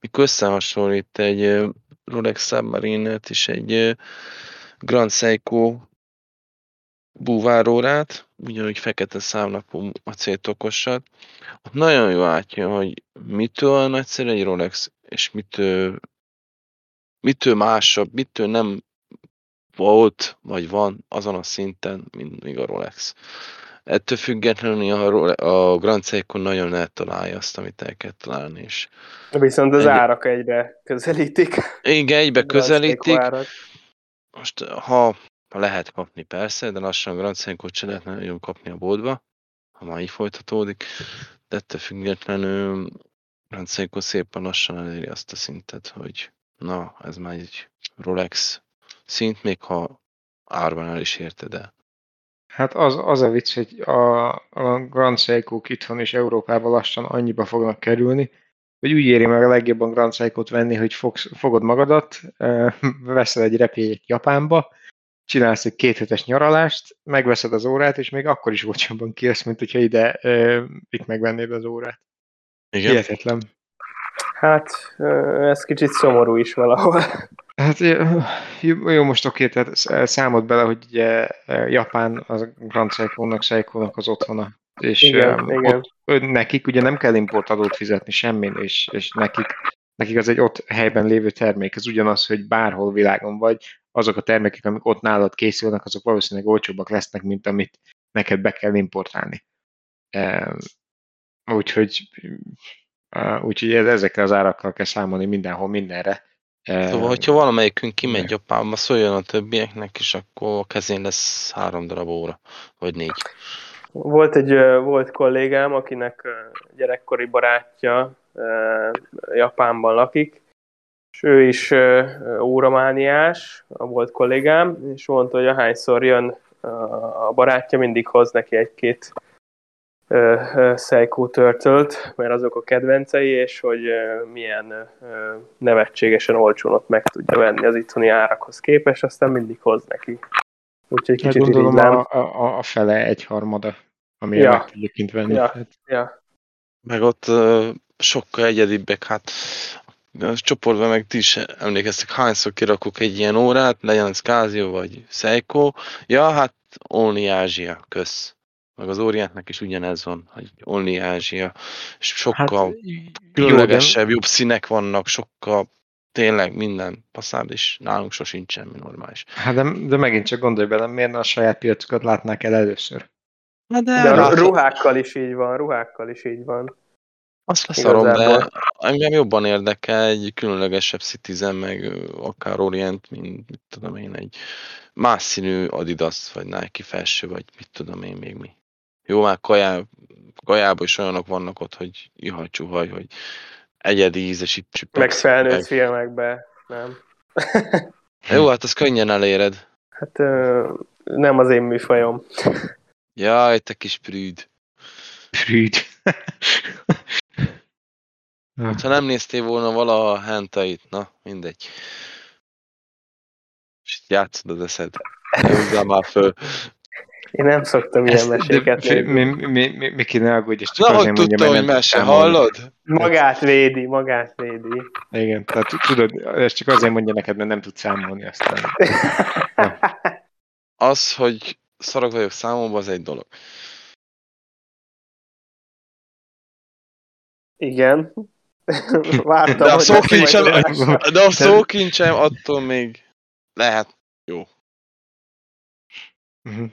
[SPEAKER 3] mikor összehasonlít egy Rolex Submarine-et és egy Grand Seiko búvárórát, ugyanúgy fekete számlapú acéltokosat. Ott nagyon jó látja, hogy mitől nagyszerű egy Rolex, és mitől, mitől másabb, mitől nem volt, vagy van azon a szinten, mint még a Rolex. Ettől függetlenül a, Role- a Grand Seiko nagyon eltalálja azt, amit el kell találni, és
[SPEAKER 2] Viszont az
[SPEAKER 3] Egy-
[SPEAKER 2] árak egyre közelítik.
[SPEAKER 3] igen, egybe közelítik, most ha lehet kapni persze, de lassan Grand Seiko-t se lehetne nagyon kapni a boltba, ha már így folytatódik, de ettől függetlenül Grand Seiko szépen lassan eléri azt a szintet, hogy na, ez már egy Rolex szint, még ha árban el is érte, de
[SPEAKER 1] Hát az, az a vicc, hogy a, a Grand seiko itthon és Európában lassan annyiba fognak kerülni, hogy úgy éri meg a legjobban Grand Seiko-t venni, hogy fogsz, fogod magadat, veszel egy repjegyet Japánba, csinálsz egy kéthetes nyaralást, megveszed az órát, és még akkor is olcsóbban kijössz, mint hogyha ide eh, itt megvennéd az órát.
[SPEAKER 3] igen.
[SPEAKER 1] Hihetetlen.
[SPEAKER 2] Hát, ö, ez kicsit szomorú is valahol.
[SPEAKER 1] Hát jó, jó, most oké, tehát sz- számolt bele, hogy ugye Japán az Grand Seiko-nak, Seiko-nak az otthona. És
[SPEAKER 2] Igen,
[SPEAKER 1] em,
[SPEAKER 2] igen.
[SPEAKER 1] Ott, ö, nekik ugye nem kell importadót fizetni semmin, és, és nekik, nekik az egy ott helyben lévő termék. Ez ugyanaz, hogy bárhol világon vagy, azok a termékek, amik ott nálad készülnek, azok valószínűleg olcsóbbak lesznek, mint amit neked be kell importálni. Úgyhogy, úgyhogy ez- ezekkel az árakkal kell számolni mindenhol, mindenre.
[SPEAKER 3] Szóval, hogyha valamelyikünk kimegy. Japánba, szóljon a többieknek, és akkor a kezén lesz három darab óra, vagy négy.
[SPEAKER 2] Volt egy volt kollégám, akinek gyerekkori barátja Japánban lakik, és ő is óramániás, a volt kollégám, és mondta, hogy ahányszor jön a barátja, mindig hoz neki egy-két Seiko törtölt, mert azok a kedvencei, és hogy milyen nevetségesen olcsón ott meg tudja venni az itthoni árakhoz képest, aztán mindig hoz neki. Úgyhogy
[SPEAKER 1] Hát
[SPEAKER 2] kicsit
[SPEAKER 1] gondolom a, a, a fele egyharmada, amire
[SPEAKER 2] Ja.
[SPEAKER 1] meg tudjuk kint venni.
[SPEAKER 2] Ja.
[SPEAKER 1] Hát,
[SPEAKER 2] Ja.
[SPEAKER 3] Meg ott uh, sokkal egyedibbek, hát a csoportban meg ti is emlékeztek, hányszor kirakok egy ilyen órát, legyen az Casio vagy Seiko, ja, hát Only Asia, kösz. Meg az óriáknak is ugyanez van, hogy Only Asia, és sokkal
[SPEAKER 1] hát,
[SPEAKER 3] különlegesebb, jobb színek vannak, sokkal tényleg minden passzális, nálunk sosem semmi normális.
[SPEAKER 1] Hát de, de megint csak gondolj bele, miért a saját piacukat látnák el először?
[SPEAKER 3] Na de,
[SPEAKER 2] De a ruhákkal is így van, ruhákkal is így van.
[SPEAKER 3] Azt leszarom, de engem jobban érdekel egy különlegesebb Citizen, meg akár Orient, mint mit tudom én, egy más színű Adidas, vagy Nike felső, vagy mit tudom én még mi. Jó, már kajá, kajában is olyanok vannak ott, hogy ihattyúhaj, hogy egyedi ízes itt csüppek.
[SPEAKER 2] Meg felnőtt filmekbe, nem.
[SPEAKER 3] Jó, hát az könnyen eléred.
[SPEAKER 2] Hát ö, nem az én műfajom.
[SPEAKER 3] Jaj, te kis prűd.
[SPEAKER 1] Früd.
[SPEAKER 3] Ha nem néztél volna valaha a hentait, na, mindegy. És játszod az eszed. Ne húzzál már föl.
[SPEAKER 2] Én nem szoktam ilyen
[SPEAKER 1] Ezt- de
[SPEAKER 2] meséket
[SPEAKER 1] fi- mi, mi, mi, mi kéne aggódj, és csak
[SPEAKER 3] Na,
[SPEAKER 1] azért mert
[SPEAKER 3] hogy mese, hallod?
[SPEAKER 2] Magát védi, magát védi.
[SPEAKER 1] Igen, tehát tudod, ezt csak azért mondja neked, mert nem tudsz számolni aztán.
[SPEAKER 3] Az, hogy szarok vagyok számomban, az egy dolog.
[SPEAKER 2] Igen. Vártam,
[SPEAKER 3] De a szókincsem, de a szókincsem attól még lehet. Jó,
[SPEAKER 1] Mhm.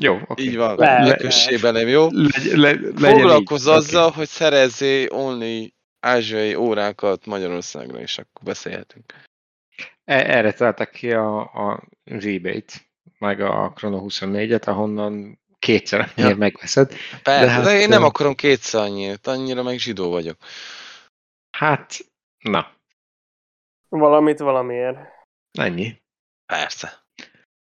[SPEAKER 1] Jó, oké.
[SPEAKER 3] így van.
[SPEAKER 2] Lehet,
[SPEAKER 3] Lekössé belém, jó?
[SPEAKER 1] Le, le, legyen
[SPEAKER 3] Foglalkozz
[SPEAKER 1] így.
[SPEAKER 3] azzal,
[SPEAKER 1] Oké.
[SPEAKER 3] hogy szerezzé only ázsiai órákat Magyarországra, és akkor beszélhetünk.
[SPEAKER 1] E- Erre találtak ki a, a rebate, meg a Chrono 24-et, ahonnan kétszer annyira
[SPEAKER 3] Ja.
[SPEAKER 1] megveszed.
[SPEAKER 3] Persze, de,
[SPEAKER 1] hát,
[SPEAKER 3] de én nem
[SPEAKER 1] ö-
[SPEAKER 3] akarom kétszer annyit, annyira meg zsidó vagyok.
[SPEAKER 1] Hát, na,
[SPEAKER 2] Valamit valamiért.
[SPEAKER 1] ennyi.
[SPEAKER 3] Persze.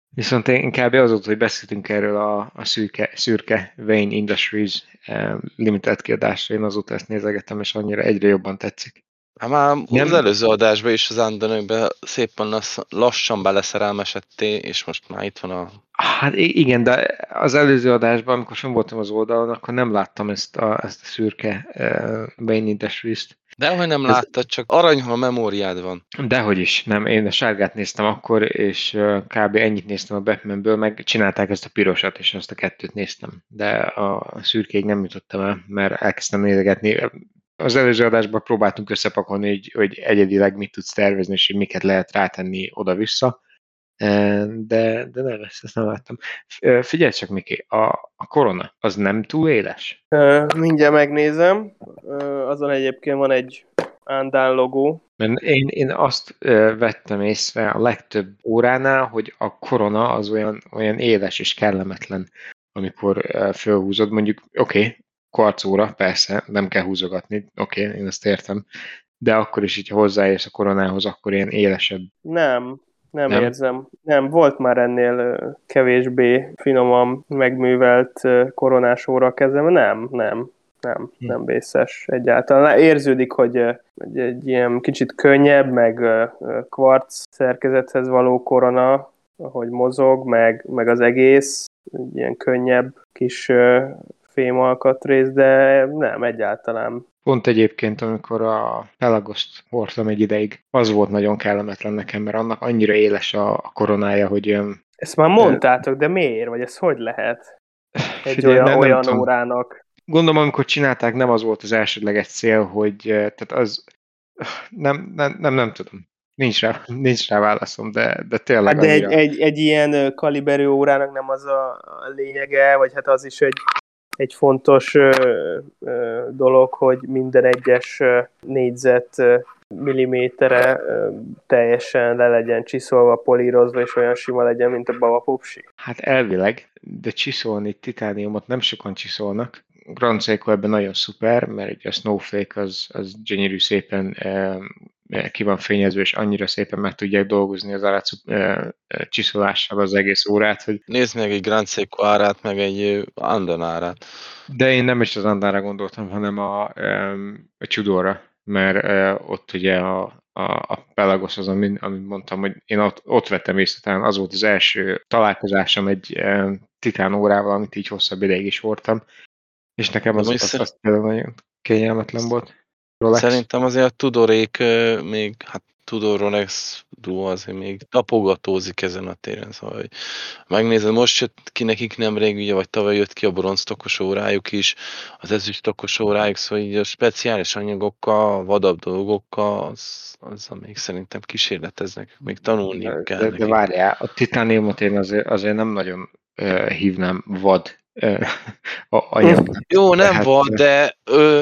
[SPEAKER 1] Viszont én inkább azóta, hogy beszéltünk erről a, a szürke, szürke Wayne Industries eh, limited kiadásra, én azóta ezt nézegettem, és annyira egyre jobban tetszik.
[SPEAKER 3] Hát már
[SPEAKER 1] Nem.
[SPEAKER 3] az előző adásban is az Andonőkben szépen lass, lassan beleszerelmesedtél, és most már itt van a...
[SPEAKER 1] Hát igen, de az előző adásban, amikor sem voltam az oldalon, akkor nem láttam ezt a, ezt a szürke uh, Wayne Industries-t.
[SPEAKER 3] De hogy nem
[SPEAKER 1] Ez-
[SPEAKER 3] láttad, csak aranyhal memóriád van.
[SPEAKER 1] Dehogy is, nem, én a sárgát néztem akkor, és kb. ennyit néztem a Batmanből, meg csinálták ezt a pirosat, és azt a kettőt néztem. De a szürkéig nem jutottam el, mert elkezdtem nézegetni. Az előző adásban próbáltunk összepakolni, hogy, hogy egyedileg mit tudsz tervezni, és hogy miket lehet rátenni oda-vissza. De, de nem, ezt, ezt nem láttam. Figyelj csak, Miki, a, a korona, az nem túl éles?
[SPEAKER 2] Mindjárt megnézem. Azon egyébként van egy Andán logó.
[SPEAKER 1] Mert én, én azt vettem észre a legtöbb óránál, hogy a korona az olyan, olyan éles és kellemetlen, amikor fölhúzod. Mondjuk, oké, okay, kvarcóra, persze, nem kell húzogatni, oké, okay, én ezt értem, de akkor is, hogyha hozzáérsz a koronához, akkor ilyen élesebb.
[SPEAKER 2] Nem, nem,
[SPEAKER 1] Nem?
[SPEAKER 2] érzem. Nem, volt már ennél kevésbé finoman megművelt koronás óra kezem. Nem, nem, nem,
[SPEAKER 1] Hm.
[SPEAKER 2] nem vészes egyáltalán. Érződik, hogy, hogy egy ilyen kicsit könnyebb, meg kvarc szerkezethez való korona, ahogy mozog, meg, meg az egész, egy ilyen könnyebb kis fémalkatrész, de nem, egyáltalán.
[SPEAKER 1] Pont egyébként, amikor a Pelagoszt hordtam egy ideig, az volt nagyon kellemetlen nekem, mert annak annyira éles a, a koronája, hogy
[SPEAKER 2] Ezt már mondtátok, de miért? Vagy ez hogy lehet? Egy
[SPEAKER 1] Figyelj,
[SPEAKER 2] olyan,
[SPEAKER 1] nem- nem
[SPEAKER 2] olyan
[SPEAKER 1] tudom.
[SPEAKER 2] órának.
[SPEAKER 1] Gondolom, amikor csinálták, nem az volt az elsődleges cél, hogy eh, tehát az nem, nem, nem, nem tudom. Nincs rá, nincs rá válaszom, de, de tényleg
[SPEAKER 2] Hát de egy,
[SPEAKER 1] annyira-
[SPEAKER 2] egy, egy ilyen kaliberű órának nem az a lényege, vagy hát az is egy, egy fontos dolog, hogy minden egyes négyzet millimétere teljesen le legyen csiszolva, polírozva, és olyan sima legyen, mint a baba popsi.
[SPEAKER 1] Hát elvileg, de csiszolni titániumot nem sokan csiszolnak. Grand Seiko ebben nagyon szuper, mert ugye a Snowflake az, az gyönyörű szépen ki van fényezve, és annyira szépen meg tudják dolgozni az árat eh, csiszolással az egész órát, hogy
[SPEAKER 3] Nézd meg egy Grand Seiko árát, meg egy ö, Andon árát.
[SPEAKER 1] De én nem is az Andára gondoltam, hanem a, a Tudorra, mert eh, ott ugye a, a, a Pelagos az, amit, amit mondtam, hogy én ott, ott vettem észre, talán az volt az első találkozásom egy titán órával, amit így hosszabb ideig is hordtam, és nekem az, az, az tényleg nagyon kényelmetlen volt. Rolex.
[SPEAKER 3] Szerintem azért a Tudorék még, hát Tudor Rolex Duo azért még tapogatózik ezen a téren, szóval hogy megnézed, most jött ki nekik nemrég, ugye, vagy tavaly jött ki a bronztokos órájuk is, az ezüstokos órájuk, szóval így a speciális anyagokkal, vadabb dolgokkal, az, azzal még szerintem kísérleteznek, még tanulniuk kell
[SPEAKER 1] de, de várjál, a titániumot én azért, azért nem nagyon uh, hívnám vad uh, anyagnak.
[SPEAKER 3] Jó, nem
[SPEAKER 1] ö,
[SPEAKER 3] de ö,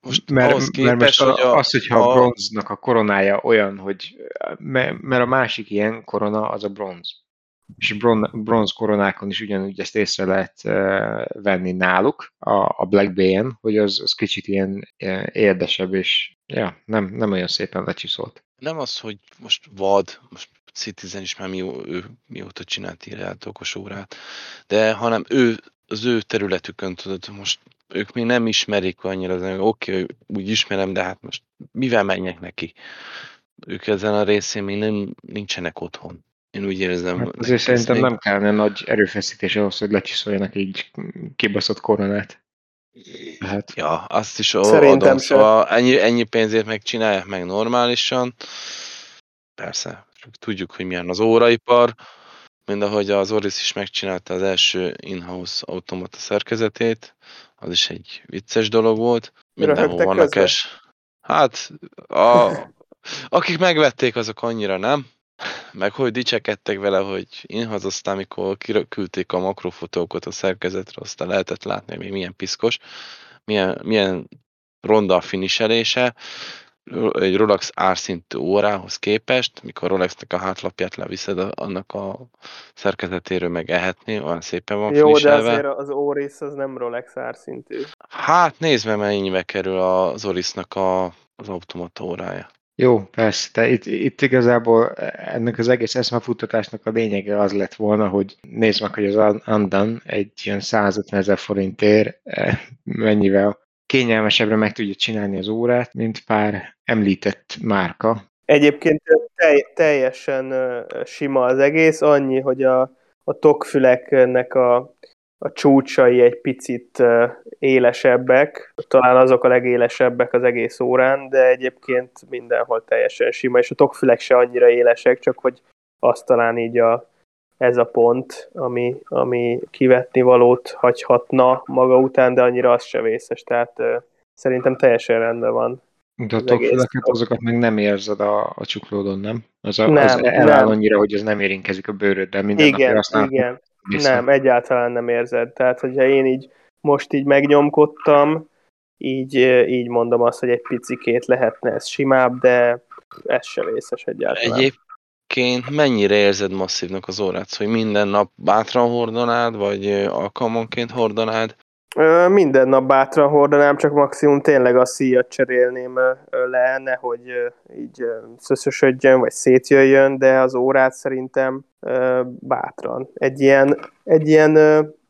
[SPEAKER 3] most
[SPEAKER 1] mert,
[SPEAKER 3] ahhoz
[SPEAKER 1] mert most
[SPEAKER 3] képest, hogy
[SPEAKER 1] a, az, hogyha a
[SPEAKER 3] a,
[SPEAKER 1] bronznak a koronája olyan, hogy me- mert a másik ilyen korona az a bronz. És bron, bronz koronákon is ugyanúgy ezt észre lehet uh, venni náluk, a, a Black Bay-en, hogy az, az kicsit ilyen uh, érdesebb, és ja, nem, nem olyan szépen lecsiszolt.
[SPEAKER 3] nem az, hogy most vad, most Citizen is már mi, ő, mióta csinált ilyen okos órát, de hanem ő, az ő területükön tudod, most ők még nem ismerik annyira, az oké, úgy ismerem, de hát most mivel menjek neki? Ők ezen a részén még nem, nincsenek otthon. Én úgy érzem.
[SPEAKER 1] Hát azért szerintem
[SPEAKER 3] még-
[SPEAKER 1] nem kellene nagy erőfeszítés ahhoz, hogy lecsiszoljanak így kibaszott koronát. Hát,
[SPEAKER 3] Ja, azt is
[SPEAKER 2] Szerintem
[SPEAKER 3] adom,
[SPEAKER 2] se.
[SPEAKER 3] szóval ennyi, ennyi pénzért megcsinálják meg normálisan. Persze, tudjuk, hogy milyen az óraipar, mind ahogy az Oris is megcsinálta az első in-house automata szerkezetét, az is egy vicces dolog volt. Mindenhol vannak es... Hát, a, akik megvették, azok annyira nem. Meg hogy dicsekedtek vele, hogy én hazaztál, amikor kirökülték a makrofotókat a szerkezetre, aztán lehetett látni, hogy még milyen piszkos, milyen, milyen ronda a finiselése egy Rolex árszintű órához képest, mikor Rolexnek a hátlapját leviszed, annak a szerkezetéről meg ehetni, olyan szépen van
[SPEAKER 2] Jó, de azért az Oris az nem Rolex árszintű.
[SPEAKER 3] Hát nézd meg, mennyibe kerül az Orisnak a, az automata órája.
[SPEAKER 1] Jó, persze, de itt, itt igazából ennek az egész eszmefuttatásnak a lényege az lett volna, hogy nézd meg, hogy az Andan egy ilyen 150 ezer forintért eh, mennyivel kényelmesebbre meg tudja csinálni az órát, mint pár említett márka.
[SPEAKER 2] Egyébként telj, teljesen sima az egész, annyi, hogy a, a tokfüleknek a, a csúcsai egy picit élesebbek, talán azok a legélesebbek az egész órán, de egyébként mindenhol teljesen sima, és a tokfülek se annyira élesek, csak hogy azt talán így a, ez a pont, ami, ami kivetni valót hagyhatna maga után, de annyira az se vészes, tehát uh, szerintem teljesen rendben van.
[SPEAKER 1] De a tokfüleket, azokat még nem érzed a, a csuklódon, nem? Az, a, nem, az eláll nem. annyira, hogy ez nem érinkezik a bőröddel minden
[SPEAKER 2] igen, nap Igen, vissza. nem, egyáltalán nem érzed. Tehát, hogyha én így most így megnyomkodtam, így, így mondom azt, hogy egy picikét lehetne ez simább, de ez se vészes egyáltalán.
[SPEAKER 3] Egyéb, egyébként mennyire érzed masszívnak az órát? Hogy minden nap bátran hordanád, vagy alkalmanként hordanád?
[SPEAKER 2] Minden nap bátran hordanám, csak maximum tényleg a szíjat cserélném le, nehogy így szöszösödjön, vagy szétjöjjön, de az órát szerintem bátran. Egy ilyen, egy ilyen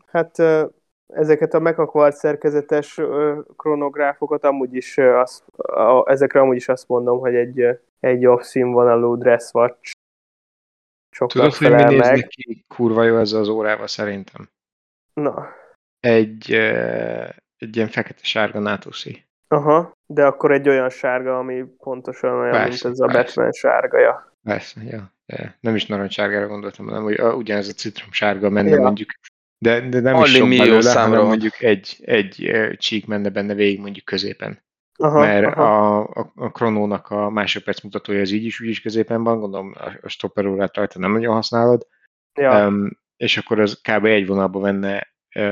[SPEAKER 2] hát ezeket a megakvart szerkezetes kronográfokat amúgy is, az, ezekre amúgy is azt mondom, hogy egy, egy off-színvonalú dress watch
[SPEAKER 1] Tudod, hogy mi néznek ki kurva jó ez az órával szerintem?
[SPEAKER 2] Na.
[SPEAKER 1] Egy, egy ilyen fekete-sárga nátuszi.
[SPEAKER 2] Aha, de akkor egy olyan sárga, ami pontosan olyan, persze, mint ez a persze. Batman sárgaja.
[SPEAKER 1] Persze, ja. Nem is narancssárgára gondoltam, hanem hogy ugyanez a citrom sárga menne ja. mondjuk. De, de nem Alli is sok belőle, hanem mondjuk egy, egy csík menne benne végig mondjuk középen. Aha, mert aha. A, a, a kronónak a másodperc mutatója az így is, úgy is középen van, gondolom a, stopper órát rajta nem nagyon használod, ja. um, és akkor az kb. egy vonalba venne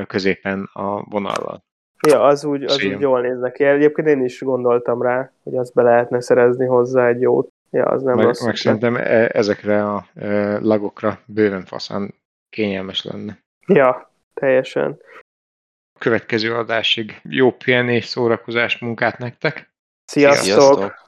[SPEAKER 1] középen a vonallal.
[SPEAKER 2] Ja, az úgy, az úgy jól néz neki. Egyébként én is gondoltam rá, hogy azt be lehetne szerezni hozzá egy jót. Ja, az nem
[SPEAKER 1] meg,
[SPEAKER 2] rossz.
[SPEAKER 1] Meg szerintem e, ezekre a e, lagokra bőven faszán kényelmes lenne.
[SPEAKER 2] Ja, teljesen
[SPEAKER 1] következő adásig jó pihenés, szórakozás munkát nektek.
[SPEAKER 2] Sziasztok! Sziasztok.